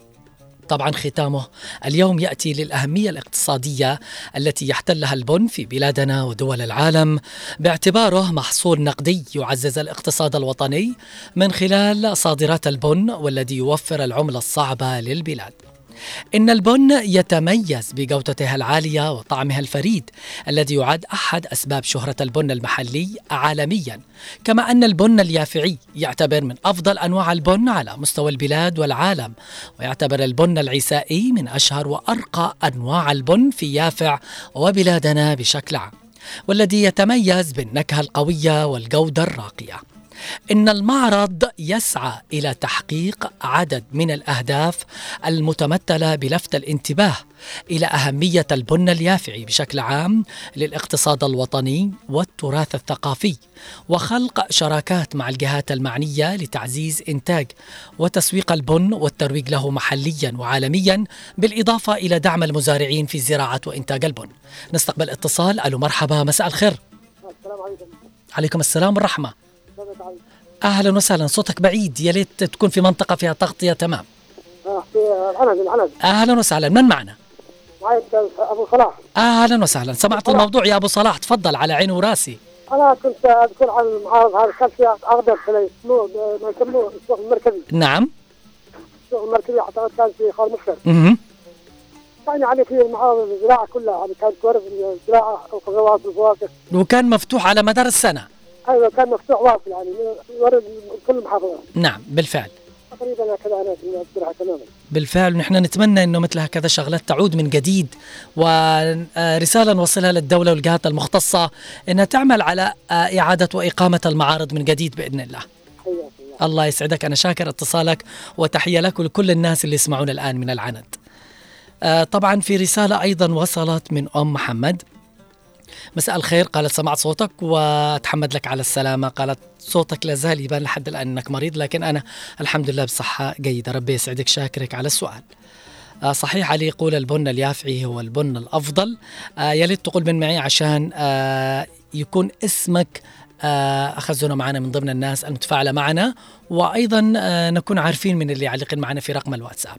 A: طبعا ختامه اليوم يأتي للأهمية الاقتصادية التي يحتلها البن في بلادنا ودول العالم باعتباره محصول نقدي يعزز الاقتصاد الوطني من خلال صادرات البن والذي يوفر العملة الصعبة للبلاد. إن البن يتميز بجودته العالية وطعمها الفريد الذي يعد أحد أسباب شهرة البن المحلي عالميا. كما أن البن اليافعي يعتبر من أفضل أنواع البن على مستوى البلاد والعالم ويعتبر البن العسائي من أشهر وأرقى أنواع البن في يافع وبلادنا بشكل عام والذي يتميز بالنكهة القوية والجودة الراقية. إن المعرض يسعى إلى تحقيق عدد من الأهداف المتمثلة بلفت الانتباه إلى أهمية البن اليافعي بشكل عام للاقتصاد الوطني والتراث الثقافي وخلق شراكات مع الجهات المعنية لتعزيز إنتاج وتسويق البن والترويج له محليا وعالميا بالإضافة إلى دعم المزارعين في زراعة وإنتاج البن. نستقبل اتصال. ألو مرحبا مساء الخير.
I: السلام عليكم.
A: عليكم السلام والرحمة. أهلا وسهلا. صوتك بعيد. يا ليت تكون في منطقة فيها تغطيه تمام.
I: في
A: أهلا وسهلا. من معنا؟
I: معي ابو صلاح
A: أهلا وسهلا. سمعت الموضوع يا أبو صلاح. تفضل على عيني وراسي.
I: أنا كنت أذكر عن المعارض هذا كان في اقدم في ما يسموه السوق المركزي.
A: نعم.
I: السوق المركزي أعتقد كان في خال مشكل
A: مهم.
I: يعني يعني في المعارض الزراعة كلها. يعني كانت تورد الزراعة والخضروات والفواكه
A: وكان مفتوح على مدار السنة.
I: أيوه كان مفتوح واصل يعني يورد كل المحافظات
A: نعم بالفعل.
I: تقريبا هكذا أنا اذكرها تماما.
A: بالفعل نحن نتمنى إنه مثل هكذا شغلات تعود من جديد ورسالة نوصلها للدولة والجهات المختصة إنها تعمل على آه، إعادة وإقامة المعارض من جديد بإذن الله. الله. يسعدك. أنا شاكر اتصالك وتحية لك ولكل الناس اللي يسمعون الآن من العند. آه، طبعا في رسالة أيضا وصلت من أم محمد. مساء الخير قالت سمعت صوتك وأتحمد لك على السلامة. قالت صوتك لا زال يبان لحد الآن أنك مريض لكن أنا الحمد لله بصحة جيدة. ربي يسعدك شاكرك على السؤال. آه صحيح علي يقول البن اليافعي هو البن الأفضل. آه يا ليت تقول من معي عشان آه يكون اسمك اخذونا معنا من ضمن الناس المتفاعلة معنا. وأيضا آه نكون عارفين من اللي يعلقين معنا في رقم الواتساب.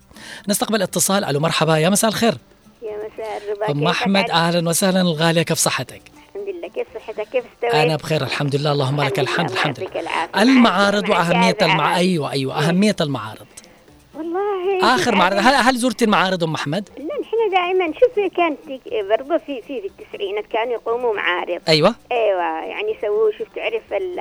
A: نستقبل اتصال. ألو مرحبا يا مساء الخير.
O: يا مساء الربا.
A: أحمد
O: علي؟
A: أهلا وسهلا. الغالية كيف صحتك؟
O: الحمد الله كيف صحتك؟ كيف استويت؟
A: أنا بخير الحمد لله. اللهم لك الحمد
O: الله
A: الحمد لله. المعارض
O: جابر
A: المع... أيوه أيوه. أهمية المعارض.
O: والله.
A: آخر معرض هل, هل زرت المعارض أم أحمد؟
O: لا نحن دائما. شوف كانت برضه في في في التسعينات كانوا يقوموا معارض.
A: أيوه.
O: أيوه. يعني يسووا شوف تعرف ال-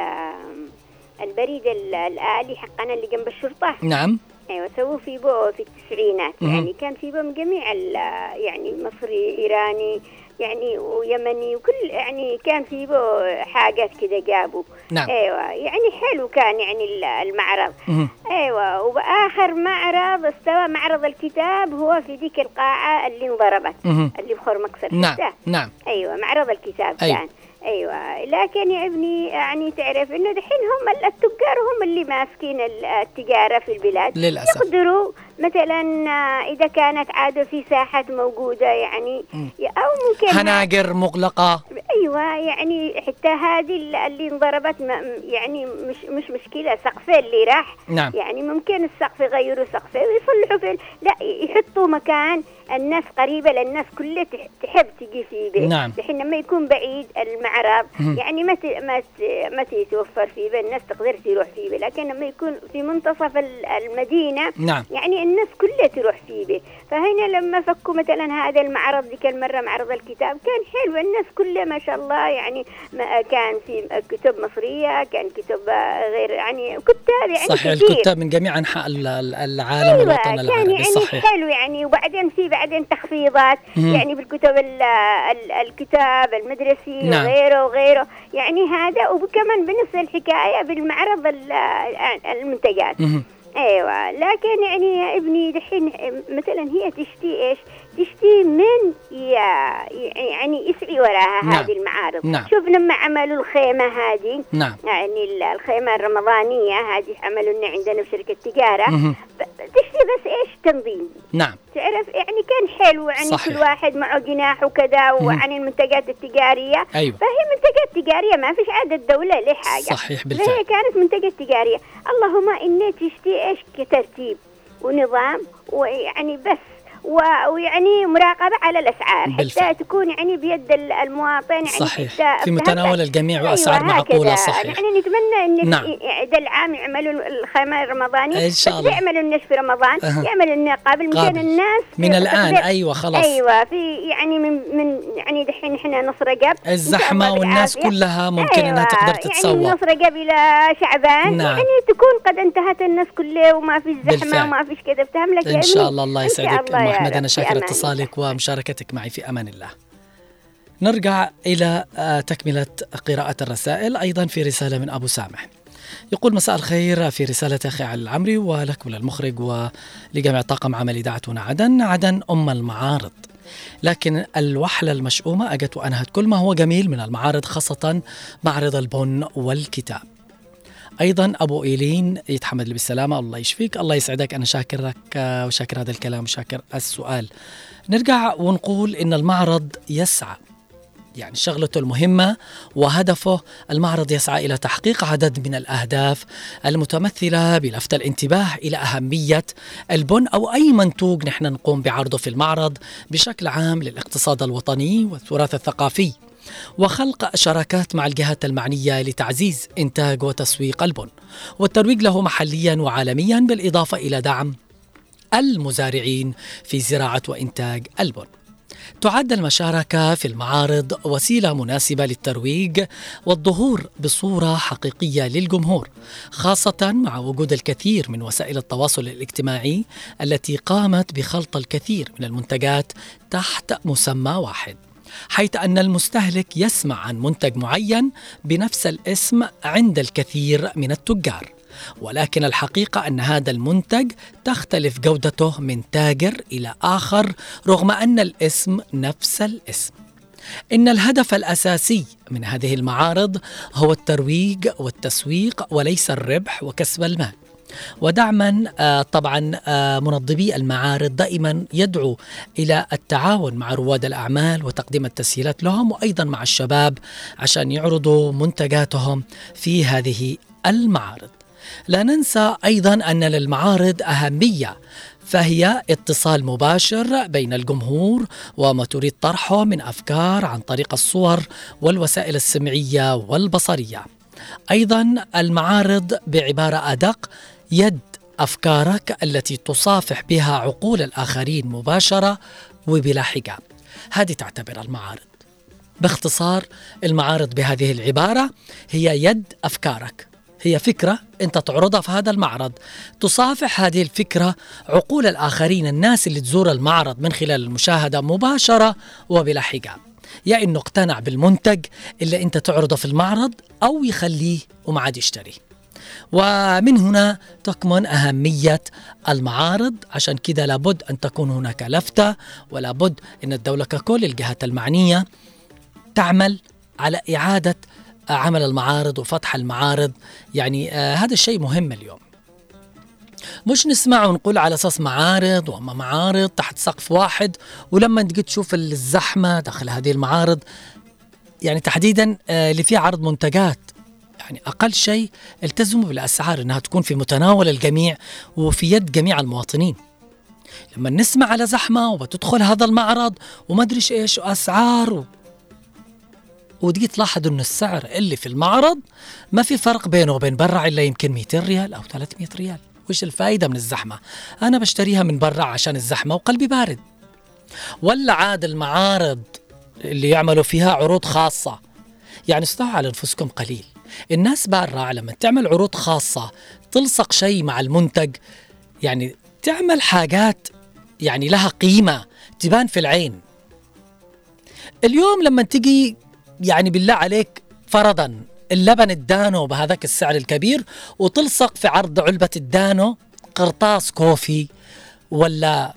O: البريد ال- الآلي حقنا اللي جنب الشرطة؟
A: نعم.
O: أيوه سووا في بو في التسعينات. يعني كان في بو من جميع ال- يعني مصري إيراني يعني ويمني وكل يعني كان في بو حاجات كده جابوا
A: نعم.
O: أيوه يعني حلو كان يعني ال- المعرض
A: مهم.
O: أيوه وآخر معرض استوى معرض الكتاب هو في ديك القاعة اللي انضربت
A: مهم.
O: اللي بخور مكسر
A: نعم؟ نعم
O: أيوه معرض الكتاب
A: أيوة.
O: كان أيوه لكن يا ابني يعني تعرف إنه دحين هم ال- التجار هم اللي ماسكين ال- التجارة في البلاد
A: للأسف.
O: يقدروا مثلا آه، إذا كانت عاده في ساحات موجودة يعني أو ممكن
A: هناجر مغلقة
O: أيوه يعني حتى هذه ال- اللي انضربت يعني مش مش مشكلة سقفه اللي راح
A: نعم.
O: يعني ممكن السقف يغيروا سقفه ويصلحوا في لا يحطوا مكان الناس قريبة للناس كلها تح- تحب تجي فيه به
A: نعم.
O: الحين لما يكون بعيد المعرض. يعني ما ما ما تتوفر فيه الناس تقدر تروح فيه لكن لما يكون في منتصف ال- المدينة
A: نعم.
O: يعني الناس كلها تروح فيه به فهنا لما فكوا مثلا هذا المعرض ذيك المرة معرض الكتاب كان حلو. الناس كلها ما شاء الله يعني ما كان في كتب مصرية كان كتب غير يعني كتاب يعني
A: صحيح
O: كثير.
A: الكتاب من جميع ال- العالم
O: أيوة
A: والوطن
O: كان
A: العربي
O: يعني
A: صحيح.
O: حلو يعني. وبعدين في بعدين تخفيضات
A: مم.
O: يعني بالكتب ال ال الكتاب المدرسي
A: نعم.
O: وغيره وغيره. يعني هذا وكمان بنفس الحكاية بالمعرض ال- المنتجات.
A: مهم.
O: أيوه لكن يعني يا ابني دحين مثلا هي تشتي إيش؟ تشتي من يا يعني يسعي وراها
A: نعم.
O: هذه المعارض
A: نعم.
O: شوف لما عملوا الخيمة هذه
A: نعم
O: يعني ال- الخيمة الرمضانية هذه عملوا عندنا في شركة
A: تجارة.
O: تشتي بس إيش تنظيم
A: نعم
O: تعرف يعني كان حلو يعني
A: صحيح.
O: كل واحد معه جناح وكذا وعن المنتجات التجارية.
A: أيوة.
O: فهي منتجات تجارية ما فيش عاد الدولة له حاجة
A: صحيح
O: فهي
A: بالفعل.
O: كانت منتجات تجارية. اللهم إني تشتي إيش كترتيب ونظام ويعني بس ويعني مراقبة على الأسعار
A: بالفعل.
O: حتى تكون يعني بيد ال- المواطن يعني
A: صحيح في متناول الجميع
O: أيوة
A: وأسعار معقولة
O: هكذا.
A: صحيح
O: نحن نتمنى إن
A: نعم.
O: في- ذا العام يعملوا الخيمة الرمضاني
A: إن شاء الله.
O: يعملوا النش في رمضان
A: أها.
O: يعملوا لنا قابل
A: قابل.
O: الناس
A: من الآن،
O: تقدر-
A: أيوة، خلاص.
O: أيوه في يعني من من يعني دحين إحنا نص رقب الله
A: والناس
O: بالعافية.
A: كلها ممكن إنها تقدر
O: يعني
A: تتسوق.
O: نص رقب إلى شعبان
A: نعم.
O: يعني تكون قد انتهت الناس كلها وما في
A: زحمة.
O: وما فيش كذا افتهم لك
A: إن شاء؟ الله الله يسعدك أنا
O: في
A: شاكر
O: أمان
A: اتصالك ومشاركتك معي في أمان الله. نرجع إلى آه، تكملة قراءة الرسائل أيضا في رسالة من أبو سامح. يقول مساء الخير في رسالة أخي علي العمري ولك وللمخرج ولجميع طاقم عمل إذاعة عدن عدن أم المعارض. لكن الوحلة المشؤومة أجت وأنهت كل ما هو جميل من المعارض خاصة معرض البن والكتاب. أيضا أبو إيلين يتحمد لي بالسلامة. الله يشفيك الله يسعدك. أنا شاكرك آه، وشاكر هذا الكلام وشاكر السؤال. نرجع ونقول إن المعرض يسعى. يعني شغلته المهمة وهدفه المعرض يسعى إلى تحقيق عدد من الأهداف المتمثلة بلفت الانتباه إلى أهمية البن أو أي منتوج نحن نقوم بعرضه في المعرض بشكل عام للاقتصاد الوطني والتراث الثقافي. وخلق شراكات مع الجهات المعنية لتعزيز إنتاج وتسويق البن. والترويج له محليا وعالميا بالإضافة إلى دعم المزارعين في زراعة وإنتاج البن. تعد المشاركة في المعارض وسيلة مناسبة للترويج والظهور بصورة حقيقية للجمهور خاصة مع وجود الكثير من وسائل التواصل الاجتماعي التي قامت بخلط الكثير من المنتجات تحت مسمى واحد. حيث أن المستهلك يسمع عن منتج معين بنفس الاسم عند الكثير من التجار. ولكن الحقيقة أن هذا المنتج تختلف جودته من تاجر إلى آخر رغم أن الاسم نفس الاسم. إن الهدف الأساسي من هذه المعارض هو الترويج والتسويق وليس الربح وكسب المال. ودعما آه، طبعا آه، منظمي المعارض دائما يدعو إلى التعاون مع رواد الأعمال وتقديم التسهيلات لهم وأيضا مع الشباب عشان يعرضوا منتجاتهم في هذه المعارض. لا ننسى أيضا أن للمعارض أهمية فهي اتصال مباشر بين الجمهور وما تريد طرحه من أفكار عن طريق الصور والوسائل السمعية والبصرية. أيضا المعارض بعبارة أدق يد أفكارك التي تصافح بها عقول الآخرين مباشرة وبلا حجاب. هذه تعتبر المعارض. باختصار المعارض بهذه العبارة هي يد أفكارك. هي فكرة أنت تعرضها في هذا المعرض تصافح هذه الفكرة عقول الآخرين الناس اللي تزور المعرض من خلال المشاهدة مباشرة وبلا حجاب يا إنه اقتنع بالمنتج اللي أنت تعرضه في المعرض أو يخليه وما عاد يشتري ومن هنا تكمن أهمية المعارض. عشان كده لابد أن تكون هناك لفتة ولابد أن الدولة ككل الجهات المعنية تعمل على إعادة عمل المعارض وفتح المعارض. يعني آه هذا الشيء مهم اليوم. مش نسمع ونقول على أساس معارض وما معارض تحت سقف واحد. ولما تجي تشوف الزحمة داخل هذه المعارض يعني تحديدا آه اللي فيها عرض منتجات. يعني أقل شيء التزموا بالأسعار إنها تكون في متناول الجميع وفي يد جميع المواطنين. لما نسمع على زحمة وبتدخل هذا المعرض وما أدري إيش اسعار وتجي تلاحظ إنه السعر اللي في المعرض ما في فرق بينه وبين برا إلا يمكن 200 ريال أو 300 ريال. وش الفائده من الزحمة؟ أنا بشتريها من برا عشان الزحمة وقلبي بارد. ولا عاد المعارض اللي يعملوا فيها عروض خاصة. يعني استوعوا على أنفسكم قليل. الناس برا لما تعمل عروض خاصة تلصق شيء مع المنتج يعني تعمل حاجات يعني لها قيمة تبان في العين. اليوم لما تجي يعني بالله عليك فرضا اللبن الدانو بهذاك السعر الكبير وتلصق في عرض علبة الدانو قرطاس كوفي ولا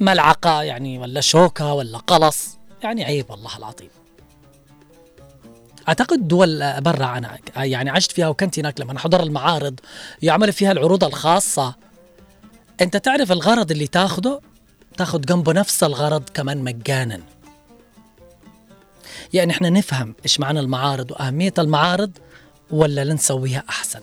A: ملعقة يعني ولا شوكة ولا قلص يعني عيب والله العظيم. أعتقد دول برا أنا يعني عشت فيها وكنت هناك لما حضر المعارض يعمل فيها العروض الخاصة. أنت تعرف الغرض اللي تاخده؟ تاخذ جنبه نفس الغرض كمان مجانا. يعني إحنا نفهم إيش معنى المعارض وأهمية المعارض ولا لنسويها أحسن.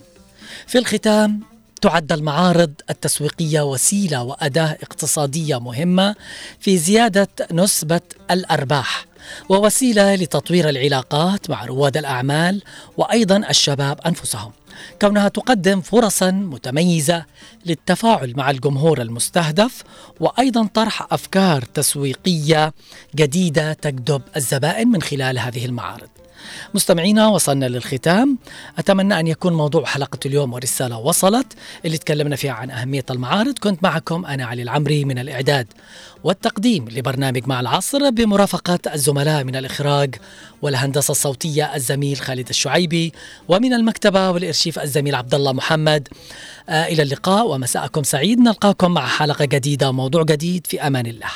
A: في الختام تعد المعارض التسويقية وسيلة وأداة اقتصادية مهمة في زيادة نسبة الأرباح. ووسيلة لتطوير العلاقات مع رواد الأعمال وأيضا الشباب أنفسهم كونها تقدم فرصا متميزة للتفاعل مع الجمهور المستهدف وأيضا طرح أفكار تسويقية جديدة تجذب الزبائن من خلال هذه المعارض. مستمعينا وصلنا للختام. أتمنى أن يكون موضوع حلقة اليوم ورسالة وصلت. اللي تكلمنا فيها عن أهمية المعارض كنت معكم أنا علي العمري من الإعداد والتقديم لبرنامج مع العصر بمرافقة الزملاء من الإخراج والهندسة الصوتية الزميل خالد الشعيبي ومن المكتبة والإرشيف الزميل عبد الله محمد. آه إلى اللقاء ومساءكم سعيد. نلقاكم مع حلقة جديدة وموضوع جديد. في أمان الله.